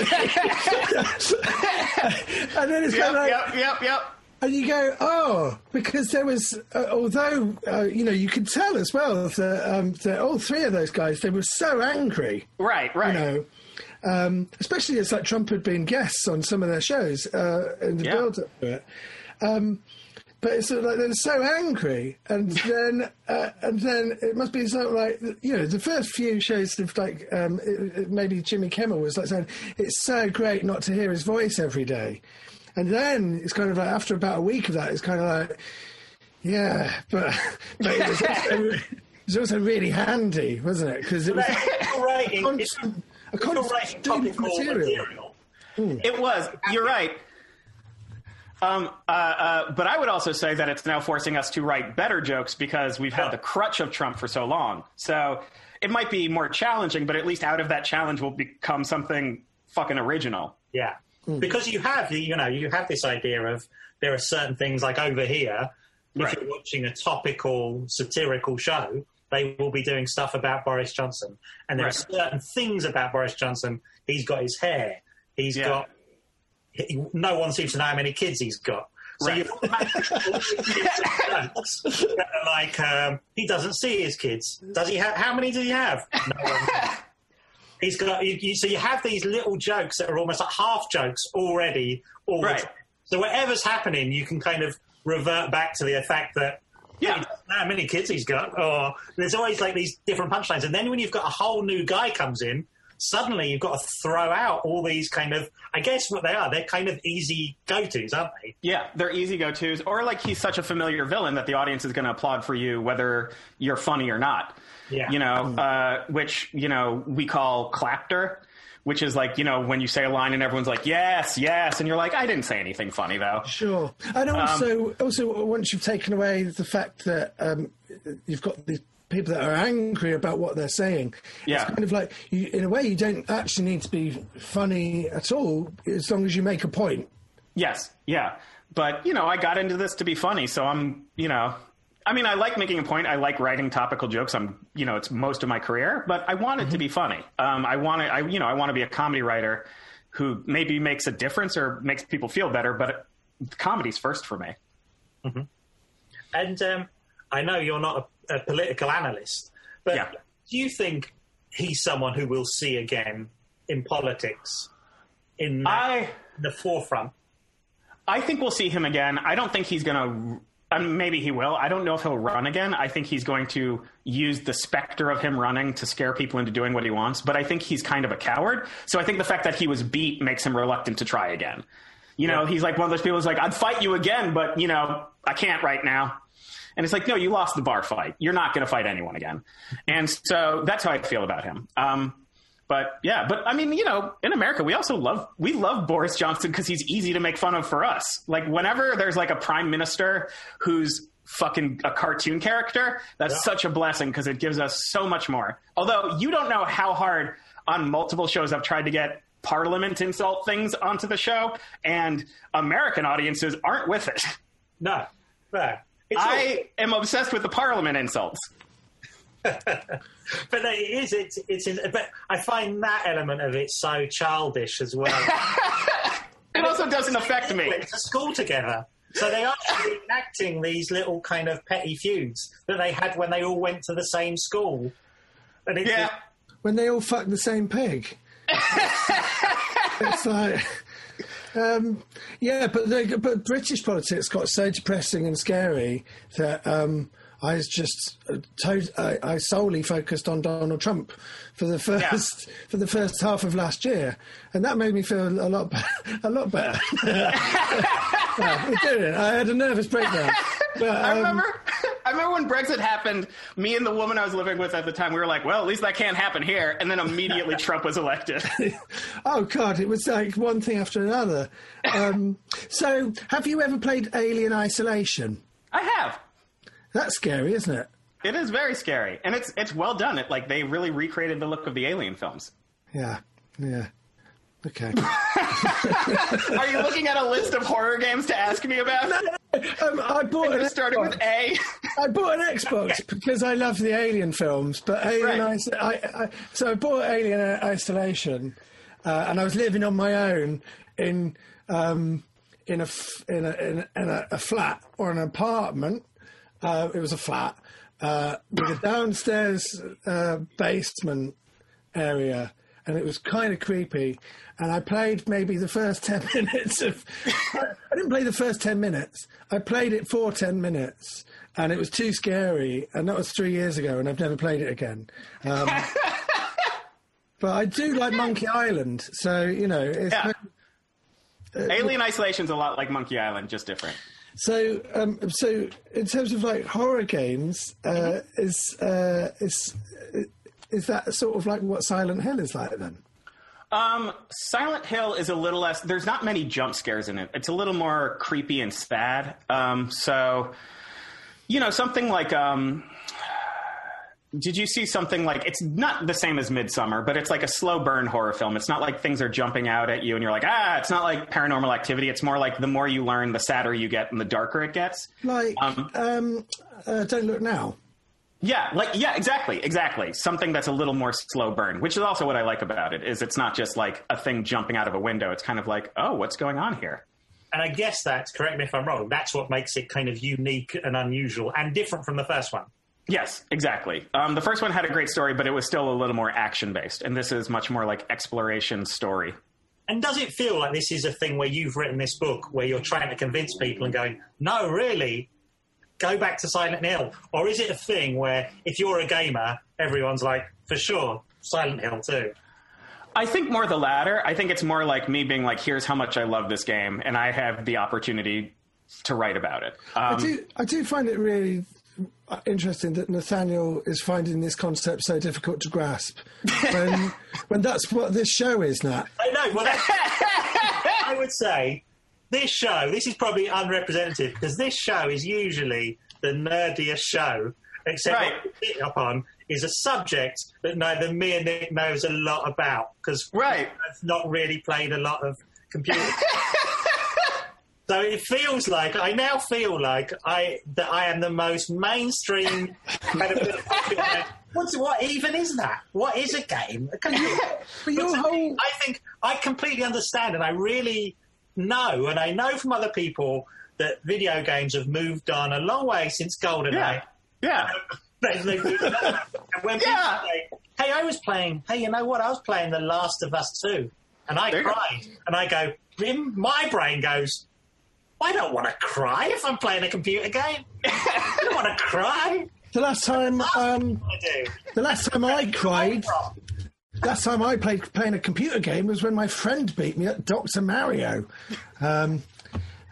and then it's kind of like, yep, yep, yep. and you go, oh, because there was, uh, although, uh, you know, you could tell as well that, um, that all three of those guys, they were so angry, Right, right. you know. Um, especially as like Trump had been guests on some of their shows uh, in the Yeah. build up to it. Um, but it's sort of like they're so angry, and then uh, and then it must be sort of like you know the first few shows of like um, it, it, maybe Jimmy Kimmel was like saying it's so great not to hear his voice every day, and then it's kind of like after about a week of that, it's kind of like yeah, but but it was also, it was also really handy, wasn't it? Because it was Right, a constant, a constant right, stream of topical material. material. It was. You're right. Um, uh, uh, but I would also say that it's now forcing us to write better jokes because we've had Yeah. the crutch of Trump for so long. So it might be more challenging, but at least out of that challenge will become something fucking original. Yeah, because you have the, you know, you have this idea of there are certain things like over here. If Right. you're watching a topical satirical show, they will be doing stuff about Boris Johnson, and there Right. are certain things about Boris Johnson. He's got his hair. He's Yeah. got. He, no one seems to know how many kids he's got. So Right. you've got all these jokes that are like um, he doesn't see his kids. Does he have? How many does he have? No one. He's got you, you, so you have these little jokes that are almost like half jokes already. All Right. So whatever's happening, you can kind of revert back to the fact that Yeah. how many kids he's got, or there's always like these different punchlines. And then when you've got a whole new guy comes in, suddenly you've got to throw out all these kind of, I guess what they are, they're kind of easy go tos, aren't they? Yeah, they're easy go tos, or like he's such a familiar villain that the audience is going to applaud for you whether you're funny or not. Yeah. You know, uh, which you know we call clapter, which is like you know when you say a line and everyone's like yes, yes, and you're like I didn't say anything funny though. Sure, and Um, also, also once you've taken away the fact that um, you've got these people that are angry about what they're saying, Yeah. it's kind of like you, in a way you don't actually need to be funny at all as long as you make a point. Yes, yeah, but you know I got into this to be funny, so I'm you know. I mean, I like making a point. I like writing topical jokes. I'm, you know, it's most of my career, but I want it to be funny. Um, I want to, I, you know, I want to be a comedy writer who maybe makes a difference or makes people feel better. But comedy's first for me. And um, I know you're not a, a political analyst, but Yeah. do you think he's someone who we'll see again in politics in I, the forefront? I think we'll see him again. I don't think he's going to. Um, maybe he will. I don't know if he'll run again. I think he's going to use the specter of him running to scare people into doing what he wants. But I think he's kind of a coward. So I think the fact that he was beat makes him reluctant to try again. You know, he's like one of those people who's like, I'd fight you again, but, you know, I can't right now. And it's like, no, you lost the bar fight. You're not going to fight anyone again. And so that's how I feel about him. Um, but yeah, but I mean, you know, in America, we also love we love Boris Johnson because he's easy to make fun of for us. Like whenever there's like a prime minister who's fucking a cartoon character, that's Yeah. such a blessing because it gives us so much more. Although you don't know how hard on multiple shows I've tried to get Parliament insult things onto the show, and American audiences aren't with it. No, no. It's I am obsessed with the Parliament insults. but it is. It's. It's. In, but I find that element of it so childish as well. It also doesn't affect me. went to school together, so they are actually enacting these little kind of petty feuds that they had when they all went to the same school. And it's Yeah. When they all fuck the same pig. it's like. Um, yeah, but they, but British politics got so depressing and scary that um, I was just uh, to- I, I solely focused on Donald Trump for the first for the first half of last year, and that made me feel a lot be- a lot better. yeah, it did. I had a nervous breakdown. But, I um, remember, I remember when Brexit happened. Me and the woman I was living with at the time, we were like, "Well, at least that can't happen here." And then immediately Trump was elected. Oh God, it was like one thing after another. Um, so, have you ever played Alien Isolation? I have. That's scary, isn't it? It is very scary, and it's it's well done. It like they really recreated the look of the Alien films. Yeah, yeah. Okay. Are you looking at a list of horror games to ask me about? um, I bought an Starting with A. I bought an Xbox because I love the Alien films, but Alien Right. Iso- I, I, so I bought Alien Isolation, uh, and I was living on my own in um, in a f- in a in a, in a, a flat or an apartment. Uh, it was a flat uh, with a downstairs uh, basement area, and it was kind of creepy. And I played maybe the first 10 minutes of. I didn't play the first 10 minutes. I played it for 10 minutes, and it was too scary. And that was three years ago, and I've never played it again. Um, but I do like Monkey Island, so, you know. It's Yeah. Alien Isolation's a lot like Monkey Island, just different. So, um, so in terms of like horror games, uh, is uh, is is that sort of like what Silent Hill is like then? Um, Silent Hill is a little less. There's not many jump scares in it. It's a little more creepy and sad. Um, so, you know, something like um, did you see something like it's not the same as Midsommar, but it's like a slow burn horror film. It's not like things are jumping out at you and you're like, ah, it's not like paranormal activity. It's more like the more you learn, the sadder you get and the darker it gets. Like, Um, um, uh, don't look now. Yeah, like yeah, exactly, exactly. Something that's a little more slow burn, which is also what I like about it. Is it's not just like a thing jumping out of a window. It's kind of like, oh, what's going on here? And I guess that's correct me if I'm wrong. That's what makes it kind of unique and unusual and different from the first one. Yes, exactly. Um, the first one had a great story, but it was still a little more action based, and this is much more like exploration story. And does it feel like this is a thing where you've written this book where you're trying to convince people and going, no, really, go back to Silent Hill? Or is it a thing where if you're a gamer, everyone's like, for sure, Silent Hill too? I think more the latter. I think it's more like me being like, here's how much I love this game, and I have the opportunity to write about it. I Um, do I do find it really uh, interesting that Nathaniel is finding this concept so difficult to grasp when when that's what this show is, Nat. I know. Well, I would say this show, this is probably unrepresentative because this show is usually the nerdiest show, except Right. what we pick up on is a subject that neither me and Nick knows a lot about because Right. I've not really played a lot of computer. So it feels like I now feel like I that I am the most mainstream kind of. What's what even is that? What is a game? A computer. But your whole I think I completely understand, and I really know, and I know from other people that video games have moved on a long way since GoldenEye. yeah, yeah. They- they moved on. and when Yeah. people say, "Hey, I was playing," hey, you know what? I was playing The Last of Us Two, and I There you go. cried, and I go, in my brain goes. I don't want to cry if I'm playing a computer game. I don't want to cry. the last time um, I do. the last time I cried last time I played playing a computer game was when my friend beat me at Doctor Mario, um,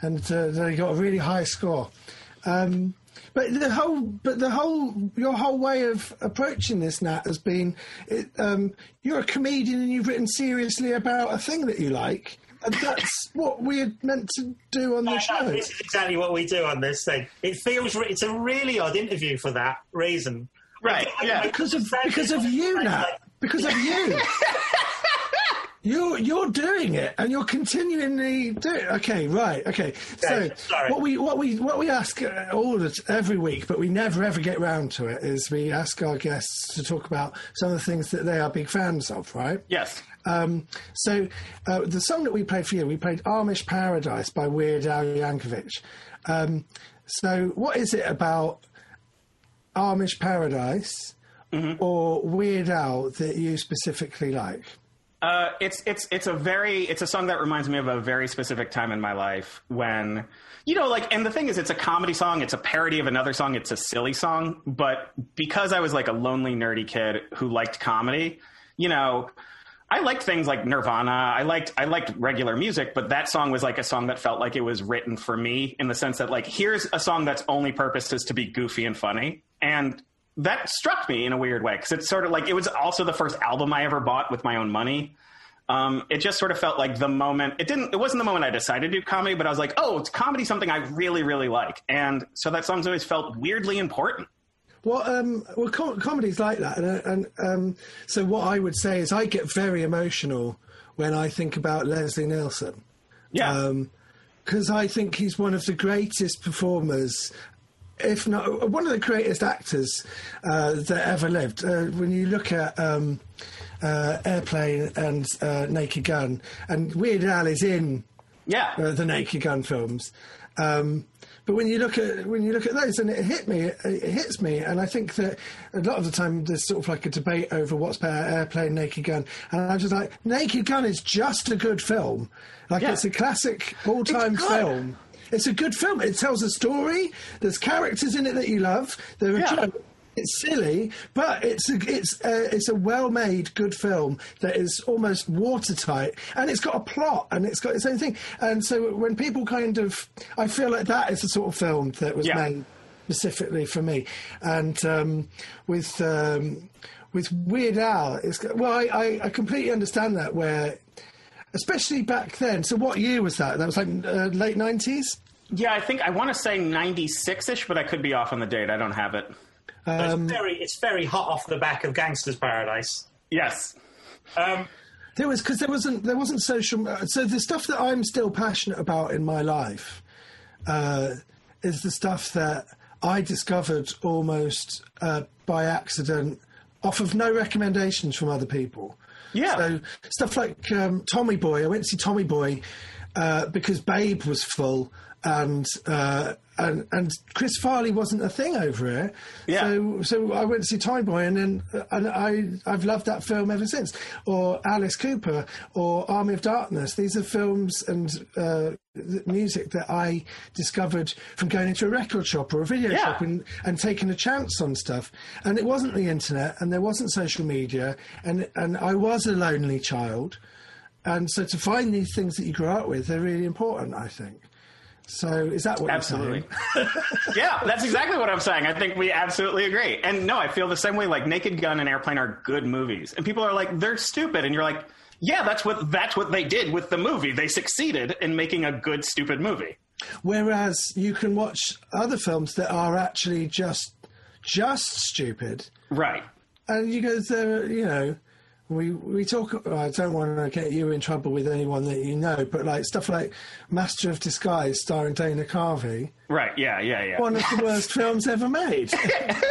and uh, they got a really high score. Um, but the whole, but the whole, your whole way of approaching this, Nat, has been it, um, you're a comedian and you've written seriously about a thing that you like, and that's what we're meant to do on the show. this is exactly what we do on this thing. It feels re- it's a really odd interview for that reason. Right, yeah. Because of because of you, Nat. Because of you. You're you're doing it, and you're continually doing. it. Okay, right. Okay. So sorry. what we what we what we ask uh, all the, every week, but we never ever get round to it, is we ask our guests to talk about some of the things that they are big fans of. Right. Yes. Um, so uh, the song that we played for you, we played "Amish Paradise" by Weird Al Yankovic. Um, so what is it about Amish Paradise or Weird Al that you specifically like? Uh, it's it's it's a very it's a song that reminds me of a very specific time in my life when you know like and the thing is it's a comedy song it's a parody of another song it's a silly song but because I was like a lonely nerdy kid who liked comedy you know I liked things like Nirvana I liked I liked regular music but that song was like a song that felt like it was written for me in the sense that like here's a song that's only purpose is to be goofy and funny and that struck me in a weird way because it's sort of like it was also the first album I ever bought with my own money. Um, it just sort of felt like the moment. It didn't. It wasn't the moment I decided to do comedy, but I was like, oh, it's comedy, something I really, really like, and so that song's always felt weirdly important. Well, um, well, com- comedy's like that, and, and um, so what I would say is I get very emotional when I think about Leslie Nielsen. Yeah, because I think he's one of the greatest performers, if not one of the greatest actors uh, that ever lived. Uh, when you look at um, uh, Airplane and uh, Naked Gun, and Weird Al is in yeah, uh, the Naked Gun films. Um, but when you look at when you look at those, and it hit me, it, it hits me, and I think that a lot of the time there's sort of like a debate over what's better, Airplane, Naked Gun, and I'm just like, Naked Gun is just a good film, like Yeah. it's a classic all-time film. It's a good film. It tells a story. There's characters in it that you love. There are Yeah. jokes. It's silly, but it's a, it's a, it's a well-made, good film that is almost watertight, and it's got a plot, and it's got its own thing. And so when people kind of, I feel like that is the sort of film that was Yeah. made specifically for me. And um, with um, with Weird Al, it's well, I, I, I completely understand that. Where, especially back then. So what year was that? That was like uh, late nineties. Yeah, I think I want to say 96 ish, but I could be off on the date. I don't have it. Um, it's very it's very hot off the back of Gangster's Paradise. Yes. Um, There was because there wasn't there wasn't social. So the stuff that I'm still passionate about in my life uh, is the stuff that I discovered almost uh, by accident, off of no recommendations from other people. Yeah. So stuff like um, Tommy Boy. I went to see Tommy Boy uh, because Babe was full. And uh, and and Chris Farley wasn't a thing over here, Yeah. so so I went to see Tommy Boy, and then and I I've loved that film ever since. Or Alice Cooper, or Army of Darkness. These are films and uh, music that I discovered from going into a record shop or a video Yeah. shop and, and taking a chance on stuff. And it wasn't the internet, and there wasn't social media, and and I was a lonely child. And so to find these things that you grew up with, they're really important, I think. So is that what Absolutely. you're saying? yeah, that's exactly what I'm saying. I think we absolutely agree. And no, I feel the same way. Like Naked Gun and Airplane are good movies, and people are like they're stupid, and you're like, yeah, that's what that's what they did with the movie. They succeeded in making a good stupid movie. Whereas you can watch other films that are actually just just stupid, Right. and you go, there, you know, we we talk. I don't want to get you in trouble with anyone that you know, but like stuff like Master of Disguise, starring Dana Carvey, Right. Yeah. Yeah. Yeah. one of the worst films ever made.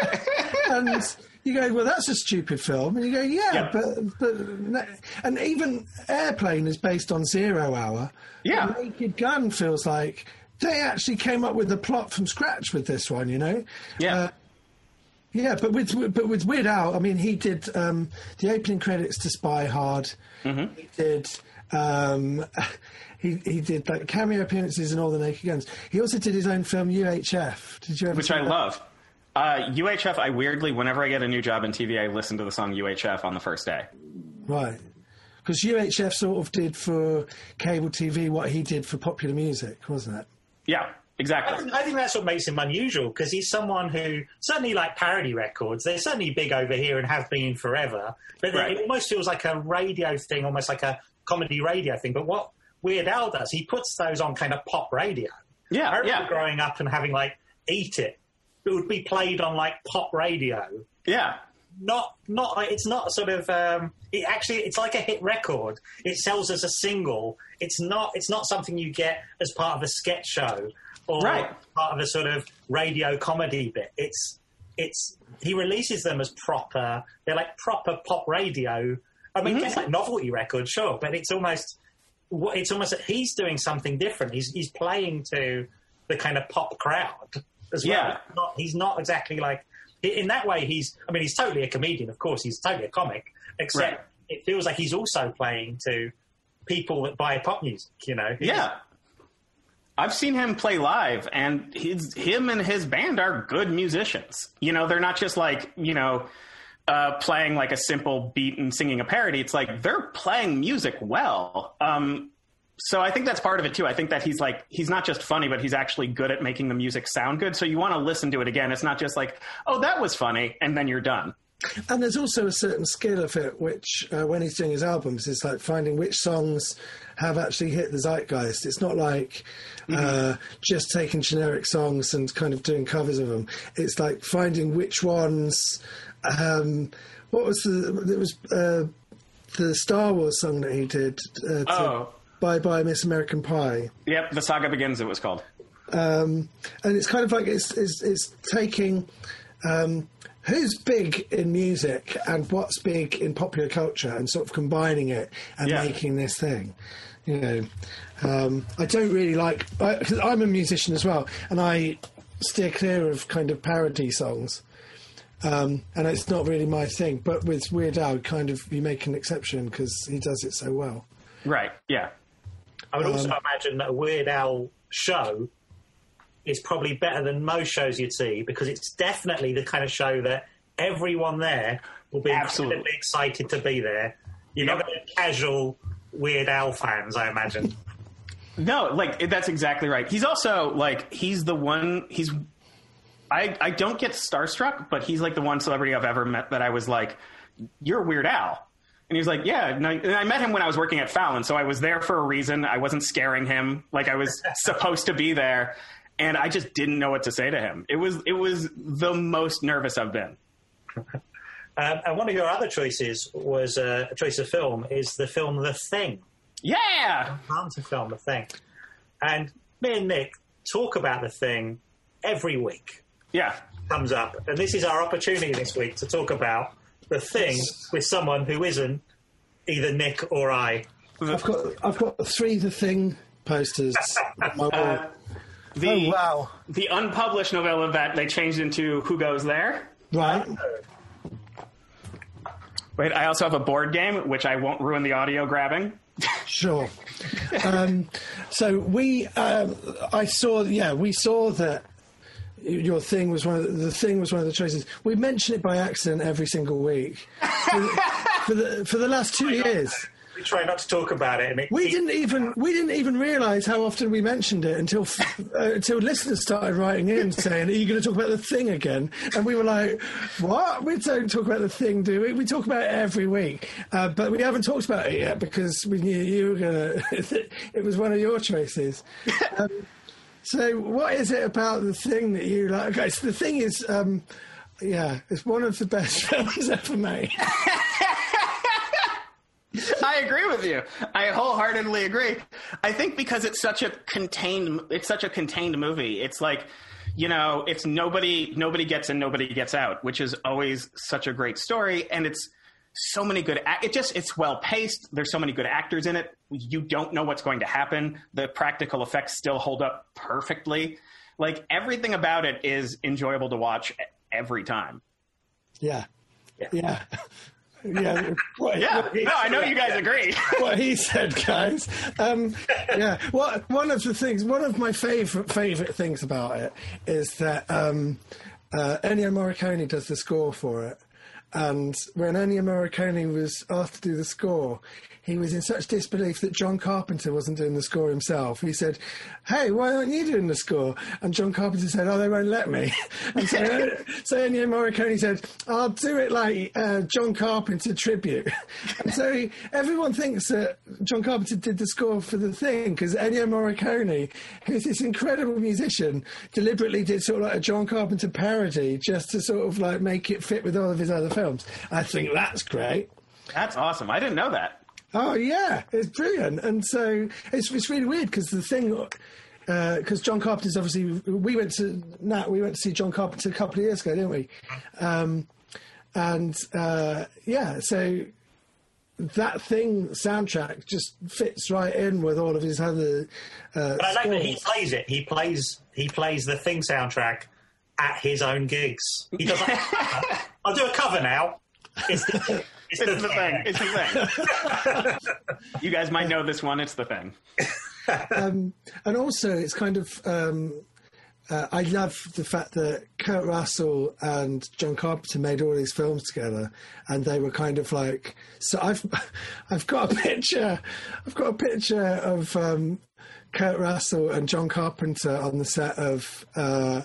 and you go, well, that's a stupid film, and you go, yeah, Yeah. but but and even Airplane is based on Zero Hour. Yeah. Naked Gun feels like they actually came up with the plot from scratch with this one, you know. yeah. Uh, yeah, but with but with Weird Al, I mean, he did um, the opening credits to Spy Hard. Mm-hmm. He did. Um, he he did like cameo appearances in all the Naked Guns. He also did his own film UHF. Did you ever? which I that? love. Uh, UHF, I weirdly, whenever I get a new job in TV, I listen to the song UHF on the first day. Right. Because UHF sort of did for cable TV what he did for popular music, wasn't it? Yeah, I, exactly. think, I think that's what makes him unusual because he's someone who certainly like parody records. They're certainly big over here and have been forever. But Right. it almost feels like a radio thing, almost like a comedy radio thing. But what Weird Al does, he puts those on kind of pop radio. Yeah, I remember yeah. growing up and having like Eat It. It would be played on like pop radio. Yeah, Not, not. It's not sort of. Um, it actually, it's like a hit record. It sells as a single. It's not. It's not something you get as part of a sketch show or Right. part of a sort of radio comedy bit. It's. It's. He releases them as proper. They're like proper pop radio. I mean, mm-hmm. it's like novelty records, sure, but it's almost. It's almost that he's doing something different. He's he's playing to the kind of pop crowd as well. Yeah. Not, he's not exactly like in that way. He's I mean he's totally a comedian, of course. He's totally a comic, except Right. it feels like he's also playing to people that buy pop music. You know, He's- yeah. I've seen him play live, and his, him and his band are good musicians. You know, they're not just like, you know, uh, playing like a simple beat and singing a parody. It's like they're playing music well. Um, so I think that's part of it too. I think that he's like he's not just funny, but he's actually good at making the music sound good. So you want to listen to it again. It's not just like, oh, that was funny, and then you're done. And there's also a certain skill of it, which uh, when he's doing his albums, is like finding which songs have actually hit the zeitgeist. It's not like uh, just taking generic songs and kind of doing covers of them. It's like finding which ones. Um, what was the? It was uh, the Star Wars song that he did. Uh, to Oh. Bye Bye Miss American Pie. Yep, the saga begins. It was called. um, and it's kind of like it's it's, it's taking um, who's big in music and what's big in popular culture, and sort of combining it and Yeah. making this thing. You know, um, I don't really like because I'm a musician as well, and I steer clear of kind of parody songs. Um, and it's not really my thing, but with Weird Al, kind of you make an exception because he does it so well. Right. Yeah. I would also Um, imagine that a Weird Al show is probably better than most shows you'd see because it's definitely the kind of show that everyone there will be Absolutely. incredibly excited to be there. You're not going to casual Weird Al fans, I imagine. No, like that's exactly right. He's also like he's the one. He's I I don't get starstruck, but he's like the one celebrity I've ever met that I was like, "You're Weird Al," and he was like, "Yeah." And I, and I met him when I was working at Fallon, so I was there for a reason. I wasn't scaring him like I was supposed to be there, and I just didn't know what to say to him. It was it was the most nervous I've been. Um, and one of your other choices was uh, a choice of film is the film The Thing. Yeah, Answer film The Thing. And me and Nick talk about The Thing every week. yeah. Comes up, and this is our opportunity this week to talk about The Thing with someone who isn't either Nick or I. I've got I've got three The Thing posters. my wall. The oh wow! the unpublished novella that they changed into Who Goes There. Right. Wait, I also have a board game, which I won't ruin the audio grabbing. Sure. um, so we, um, I saw, yeah, we saw that your thing was one of the, the thing was one of the choices. We mention it by accident every single week for, the, for the for the last two years. We try not to talk about it, and it, We didn't even we didn't even realise how often we mentioned it until uh, until listeners started writing in saying, "Are you going to talk about the thing again?" And we were like, "What? We don't talk about the thing, do we? We talk about it every week, uh, but we haven't talked about it yet because we knew you were going to. It was one of your choices." Um, so, what is it about the thing that you like? Okay, so the thing is, um, yeah, it's one of the best films ever made. I agree with you. I wholeheartedly agree. I think because it's such a contained, it's such a contained movie. It's like, you know, it's nobody, nobody gets in, nobody gets out, which is always such a great story, and it's so many good. It just, it's well paced. There's so many good actors in it. You don't know what's going to happen. The practical effects still hold up perfectly. Like everything about it is enjoyable to watch every time. Yeah, yeah, yeah. Yeah, what- no, I know you guys agree. what he said, guys. Um, yeah, Well, one of the things, one of my favorite favorite things about it is that um, uh, Ennio Morricone does the score for it, and when Ennio Morricone was asked to do the score. He was in such disbelief that John Carpenter wasn't doing the score himself. He said, "Hey, why aren't you doing the score?" And John Carpenter said, "Oh, they won't let me." And so, so Ennio Morricone said, "I'll do it like uh, John Carpenter tribute." And so he- everyone thinks that John Carpenter did the score for the thing because Ennio Morricone, who's this incredible musician, deliberately did sort of like a John Carpenter parody just to sort of like make it fit with all of his other films. I think that's great. That's awesome. I didn't know that. Oh yeah, it's brilliant, and so it's it's really weird because the thing. Because John Carpenter's obviously, we went to Nat, we went to see John Carpenter a couple of years ago, didn't we? Um, and uh, yeah, so that thing soundtrack just fits right in with all of his other. Uh, But I like that he plays it. He plays he plays the thing soundtrack at his own gigs. He doesn't. I'll do a cover now. It's the, it's It's the thing. It's the thing. you guys might know this one. It's the thing. and also it's kind of um, uh, I love the fact that Kurt Russell and John Carpenter made all these films together, and they were kind of like. So I've I've got a picture. I've got a picture of um, Kurt Russell and John Carpenter on the set of uh,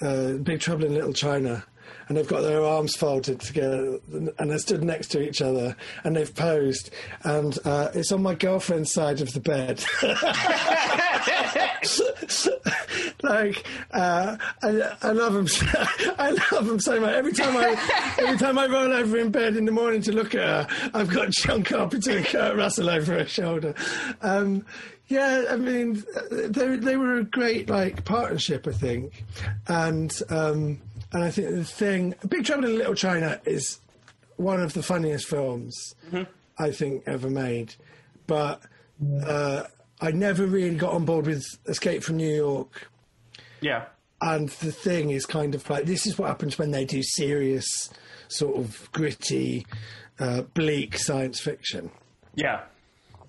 uh, Big Trouble in Little China. And they've got their arms folded together, and they're stood next to each other, and they've posed. And uh, it's on my girlfriend's side of the bed. like uh, I, I love him. I love him so much. Every time I every time I roll over in bed in the morning to look at her, I've got John Carpenter and Kurt Russell over her shoulder. Um, yeah, I mean, they they were a great like partnership, I think, and. Um, and I think the thing, Big Trouble in Little China is one of the funniest films I think ever made, but uh, I never really got on board with Escape from New York. Yeah. And the thing is kind of like this is what happens when they do serious, sort of gritty, uh, bleak science fiction. Yeah.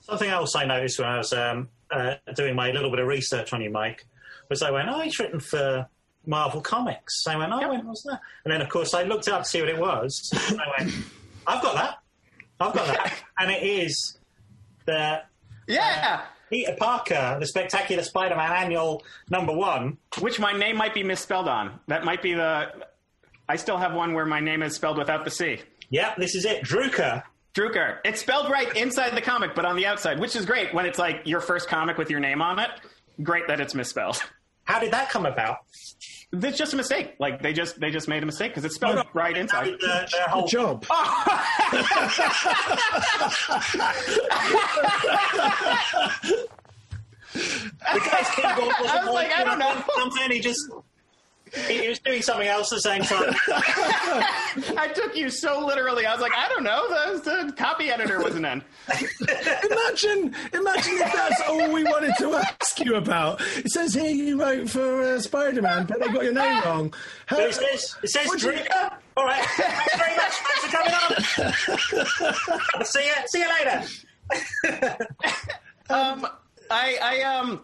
Something else I noticed when I was um, uh, doing my little bit of research on you, Mike, was I went, oh, he's written for Marvel Comics. So I went, oh, Yep. when was that? And then, of course, I looked up to see what it was. and I went, I've got that. I've got that. and it is the uh, Yeah. Peter Parker, the Spectacular Spider-Man annual number one. Which my name might be misspelled on. That might be the. I still have one where my name is spelled without the C. Yep, this is it. Drucker. Drucker. It's spelled right inside the comic, but on the outside, which is great when it's like your first comic with your name on it. Great that it's misspelled. How did that come about? It's just a mistake. Like they just they just made a mistake because it's spelled right How inside. did the, the whole Good job. the guy's keyboard wasn't I was like, I don't know. Something he just he, he was doing something else at the same time. I took you so literally. I was like, I don't know. The, the copy editor wasn't in. Imagine, imagine if that's all we wanted to ask you about. It says here you wrote for uh, Spider-Man, but they got your name wrong. How, But it says it says What do you- All right. Thanks very much. Thanks for coming on. see you. See you later. Um, I, I um,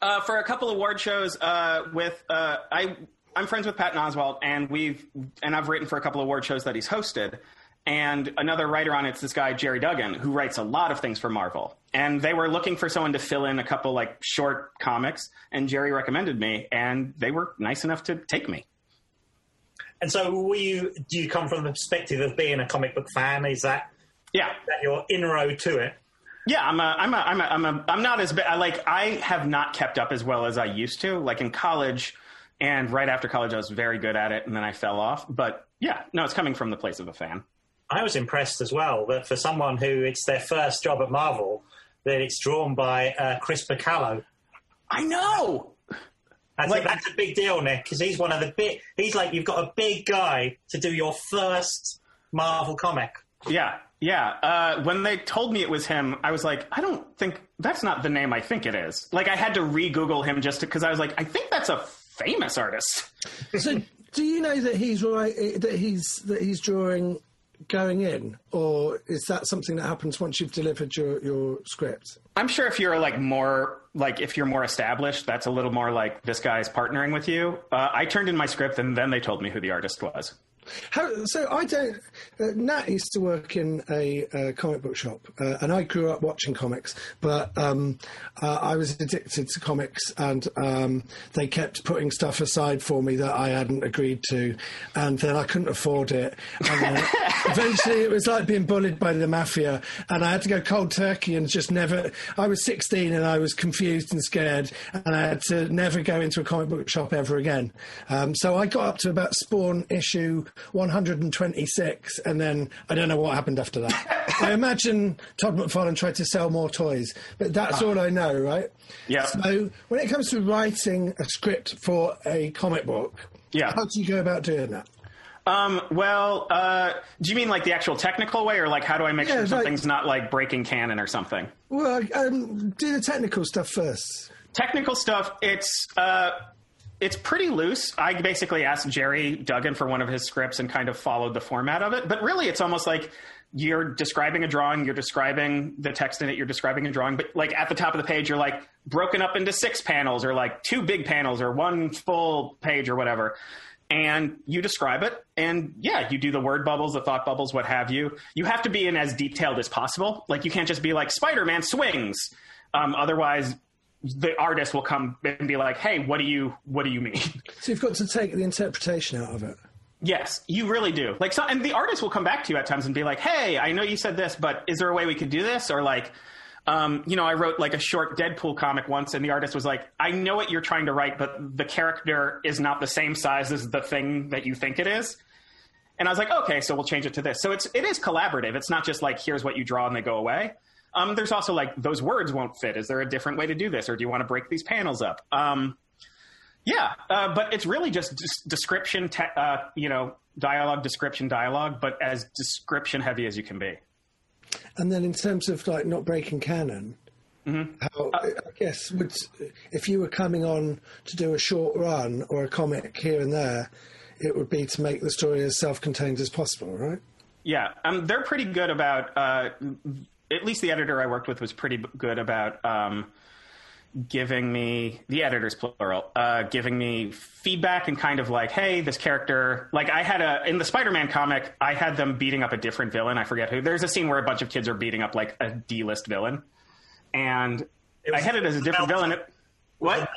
uh, for a couple of award shows uh, with uh, I, I'm friends with Patton Oswalt, and we've and I've written for a couple of award shows that he's hosted. And another writer on it's this guy Gerry Duggan, who writes a lot of things for Marvel. And they were looking for someone to fill in a couple like short comics, and Gerry recommended me, and they were nice enough to take me. And so, were you? Do you come from the perspective of being a comic book fan? Is that Yeah, that your inroad to it? Yeah, I'm a, I'm a, I'm a, I'm a, I'm not as bad. Like I have not kept up as well as I used to. Like in college, and right after college, I was very good at it, and then I fell off. But yeah, no, it's coming from the place of a fan. I was impressed as well that for someone who it's their first job at Marvel, that it's drawn by uh, Chris Bachalo. I know. That's, Like- a, that's a big deal, Nick, because he's one of the big. He's like you've got a big guy to do your first Marvel comic. Yeah, yeah. Uh, when they told me it was him, I was like, I don't think that's not the name I think it is. Like I had to re-Google him just because I was like, I think that's a famous artist. so, do you know that he's right? That he's that he's drawing going in, or is that something that happens once you've delivered your your script? I'm sure if you're like more like if you're more established, that's a little more like this guy's partnering with you. Uh, I turned in my script and then they told me who the artist was. How, so I don't. Uh, Nat used to work in a uh, comic book shop, uh, and I grew up watching comics. But um, uh, I was addicted to comics, and um, they kept putting stuff aside for me that I hadn't agreed to, and then I couldn't afford it. And then eventually, it was like being bullied by the mafia, and I had to go cold turkey and just never. I was 16 and I was confused and scared, and I had to never go into a comic book shop ever again. Um, so I got up to about Spawn issue 126, and then I don't know what happened after that. I imagine Todd McFarlane tried to sell more toys, but that's all I know, right? Yeah. So when it comes to writing a script for a comic book, Yeah. how do you go about doing that? Um, well, uh, do you mean like the actual technical way, or like how do I make Yeah, sure like- something's not like breaking canon or something? Well, um, do the technical stuff first. Technical stuff, it's uh, it's pretty loose. I basically asked Gerry Duggan for one of his scripts and kind of followed the format of it. But really, it's almost like you're describing a drawing, you're describing the text in it, you're describing a drawing, but like at the top of the page, you're like broken up into six panels or like two big panels or one full page or whatever. And you describe it, and yeah, you do the word bubbles, the thought bubbles, what have you. You have to be in as detailed as possible. Like you can't just be like Spider Man swings. Um, otherwise, the artist will come and be like, "Hey, what do you what do you mean?" So you've got to take the interpretation out of it. yes, you really do. Like, so, and the artist will come back to you at times and be like, "Hey, I know you said this, but is there a way we could do this?" Or like, um, you know, I wrote like a short Deadpool comic once, and the artist was like, "I know what you're trying to write, but the character is not the same size as the thing that you think it is." And I was like, okay, so we'll change it to this. So it's it is collaborative. It's not just like here's what you draw and they go away. Um, there's also like those words won't fit. Is there a different way to do this, or do you want to break these panels up? Um, Yeah, uh, but it's really just des- description, te- uh, you know, dialogue, description, dialogue, but as description heavy as you can be. And then in terms of like not breaking canon, Mm-hmm. how Uh, I guess would if you were coming on to do a short run or a comic here and there, it would be to make the story as self-contained as possible, right? Yeah, um, they're pretty good about. Uh, at least the editor I worked with was pretty good about um, giving me the editors plural, uh, giving me feedback and kind of like, hey, this character. Like I had a in the Spider-Man comic, I had them beating up a different villain. I forget who. There's a scene where a bunch of kids are beating up like a D-list villain, and I had it as a different villain. It- what?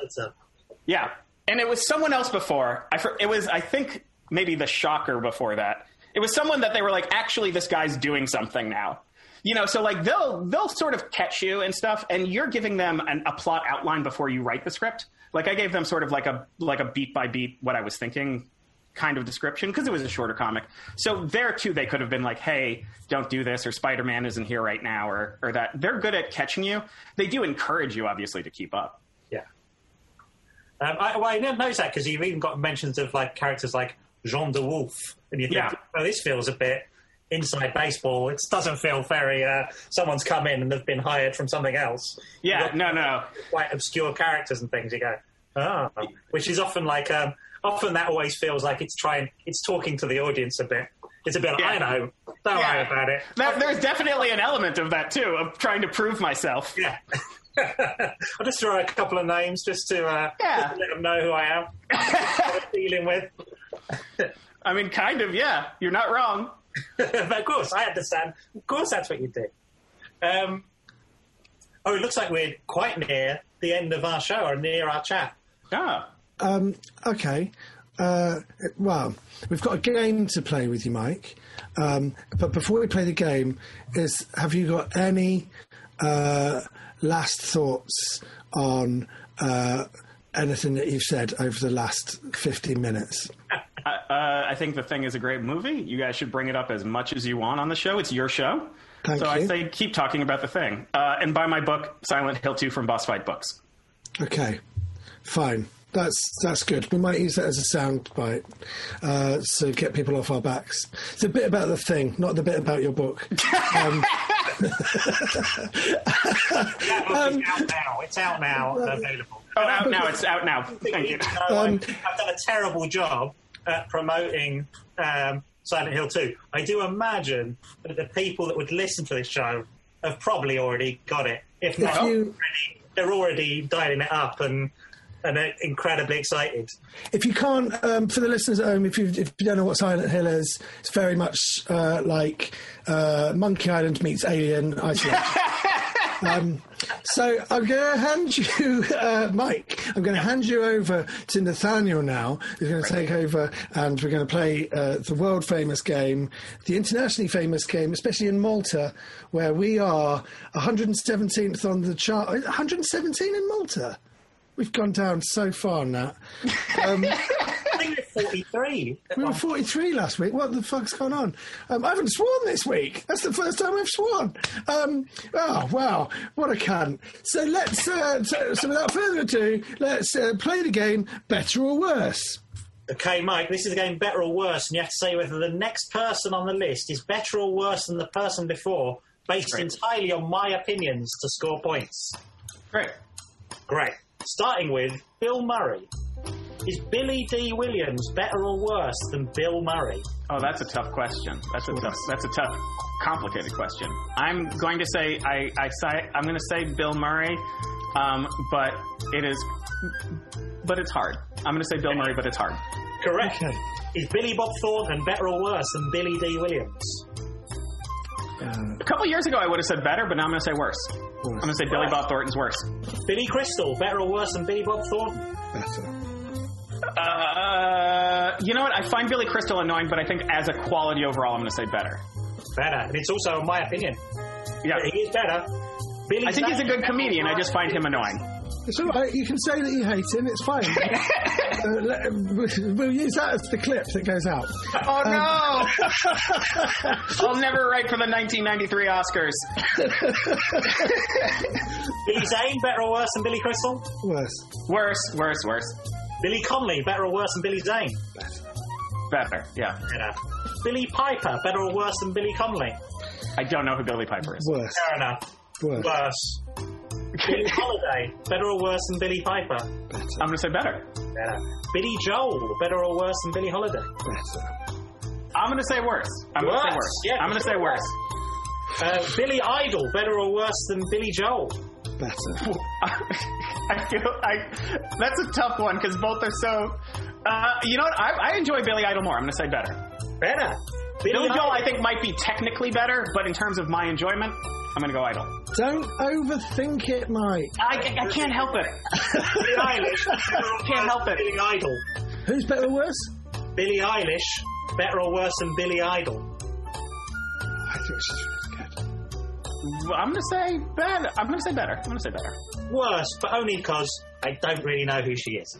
Yeah, and it was someone else before. I it was I think maybe the shocker before that. It was someone that they were like, actually, this guy's doing something now. You know, so like they'll they'll sort of catch you and stuff, and you're giving them an, a plot outline before you write the script. Like I gave them sort of like a like a beat by beat what I was thinking kind of description because it was a shorter comic. So there too, they could have been like, "Hey, don't do this," or "Spider Man isn't here right now," or or that. They're good at catching you. They do encourage you, obviously, to keep up. Yeah. Um, I, well, I never noticed that because you've even got mentions of like characters like Jean DeWolff, and you think, Yeah. oh, this feels a bit inside baseball. It doesn't feel very. Uh, someone's come in and they've been hired from something else. Yeah, no, no. Quite obscure characters and things. You go, oh, which is often like. Um, often that always feels like it's trying. It's talking to the audience a bit. It's a bit. Yeah. I know. Don't Yeah. worry about it. That, there's definitely an element of that too, of trying to prove myself. Yeah. I'll just throw a couple of names just to, uh, Yeah. just to let them know who I am. what I'm dealing with. I mean, kind of, yeah. You're not wrong. But of course, I understand. Of course, that's what you do. Um, oh, it looks like we're quite near the end of our show or near our chat. Ah, Um, okay. Uh, well, we've got a game to play with you, Mike. Um, but before we play the game, is have you got any uh, last thoughts on uh, anything that you've said over the last 15 minutes? I, uh, I think the thing is a great movie. You guys should bring it up as much as you want on the show. It's your show. Thank so you. I say keep talking about the thing. Uh, and buy my book, Silent Hill 2 from Boss Fight Books. Okay, fine. That's that's good. We might use that as a sound bite uh, to get people off our backs. It's a bit about the thing, not the bit about your book. Um, That book out now. It's out now and available. Oh, out now. It's out now. Thank you. Um, I've, I've done a terrible job at promoting um, Silent Hill 2. I do imagine that the people that would listen to this show have probably already got it. If not, you- already, they're already dialing it up and and incredibly excited. If you can't, um, for the listeners at home, if you, if you don't know what Silent Hill is, it's very much uh, like uh, Monkey Island meets Alien Isolation. um, so I'm going to hand you, uh, Mike, I'm going to hand you over to Nathaniel now, who's going to take over and we're going to play uh, the world famous game, the internationally famous game, especially in Malta, where we are 117th on the chart. 117 in Malta? We've gone down so far now. Um, think they're 43. we were 43 last week. What the fuck's going on? Um, I haven't sworn this week. That's the first time I've sworn. Um, oh, wow. What a cunt. So let's, uh, so, so without further ado, let's uh, play the game Better or Worse. Okay, Mike, this is a game better or worse, and you have to say whether the next person on the list is better or worse than the person before, based Great. entirely on my opinions to score points. Great. Great. Starting with Bill Murray. Is Billy Dee Williams better or worse than Bill Murray? Oh, that's a tough question. That's a tough. That's a tough, complicated question. I'm going to say I. I say I'm going to say Bill Murray, um, but it is, but it's hard. I'm going to say Bill Murray, but it's hard. Correct. Okay. Is Billy Bob Thornton better or worse than Billy Dee Williams? Uh, A couple years ago, I would have said better, but now I'm going to say worse. I'm going to say Billy Bob Thornton's worse. Billy Crystal better or worse than Billy Bob Thornton? better. Uh, you know what? I find Billy Crystal annoying, but I think as a quality overall, I'm going to say better. Better. And it's also my opinion. Yeah. He is better. Billy I think he's a good comedian. I just find him annoying. It's all right. You can say that you hate him. It's fine. uh, let- we'll use that as the clip that goes out. Oh no! I'll never write for the 1993 Oscars. Billy Zane better or worse than Billy Crystal? Worse. Worse, worse, worse. Billy Connolly, better or worse than Billy Zane? Better, yeah. Better. Billie Piper, better or worse than Billy Connolly? I don't know who Billie Piper is. Worse. Fair enough. Worse. Worse. Billie Holiday, better or worse than Billie Piper? Better. I'm gonna say better. Better. Billy Joel, better or worse than Billie Holiday? Better. I'm gonna say worse. I'm gonna say Worse, worse. yeah, I'm gonna for say worse. Uh, Billy Idol, better or worse than Billy Joel? Better. I feel I that's a tough one because both are so. Uh, you know what? I, I enjoy Billy Idol more. I'm gonna say better. Better. Billy Joel, Idol. I think, might be technically better, but in terms of my enjoyment, I'm gonna go Idol. Don't overthink it, Mike. I, I can't help it. Billie Eilish, Can't help it. Billy Idol. Who's better or worse? Billie Eilish, better or worse than Billy Idol? I think she's really good. I'm gonna say better. I'm gonna say better. I'm gonna say better. Worse, but only because I don't really know who she is.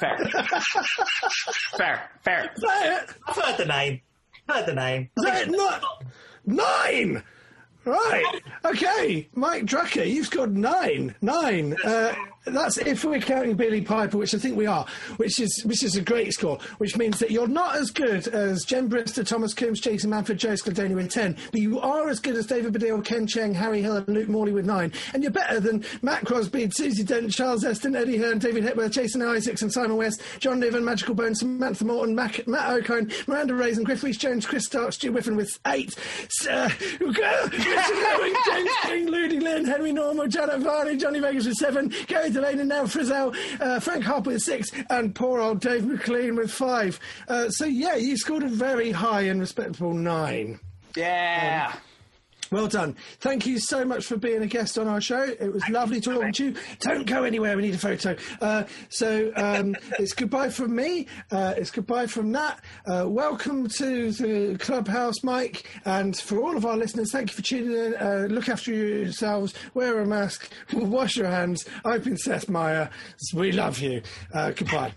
Fair. fair. Fair. That, I've heard the name. Heard the name. that, not, nine! Right. Okay. Mike Drucker, you've scored nine. Nine. Uh, that's if we're counting Billie Piper, which I think we are, which is which is a great score, which means that you're not as good as Jen Brister, Thomas Coombs, Jason Manford, Joe Scladoni with 10, but you are as good as David Baddiel, Ken Cheng, Harry Hill, and Luke Morley with 9. And you're better than Matt Crosby, Susie Dent, Charles Esten, Eddie Hearn, David Hepworth, Jason Isaacs, and Simon West, John Niven, Magical Bones, Samantha Morton, Mac, Matt O'Cone, Miranda Raison, Griff Rhys Jones, Chris Stark, Stu Whiffen with 8. Richard Lowen, James King, Ludi Lin, Henry Normal, Janet Varney, Johnny Vegas with 7, Gary Delane, and now Frizzell, uh, Frank Harper with 6, and poor old Dave McLean with 5. Uh, so, yeah, you scored a very high and respectable 9. Yeah. Well done. Thank you so much for being a guest on our show. It was lovely talking to you. Don't go anywhere. We need a photo. Uh, so um, it's goodbye from me. Uh, it's goodbye from Nat. Uh, welcome to the clubhouse, Mike. And for all of our listeners, thank you for tuning in. Uh, look after yourselves. Wear a mask. Wash your hands. I've been Seth Meyer. We love you. Uh, goodbye.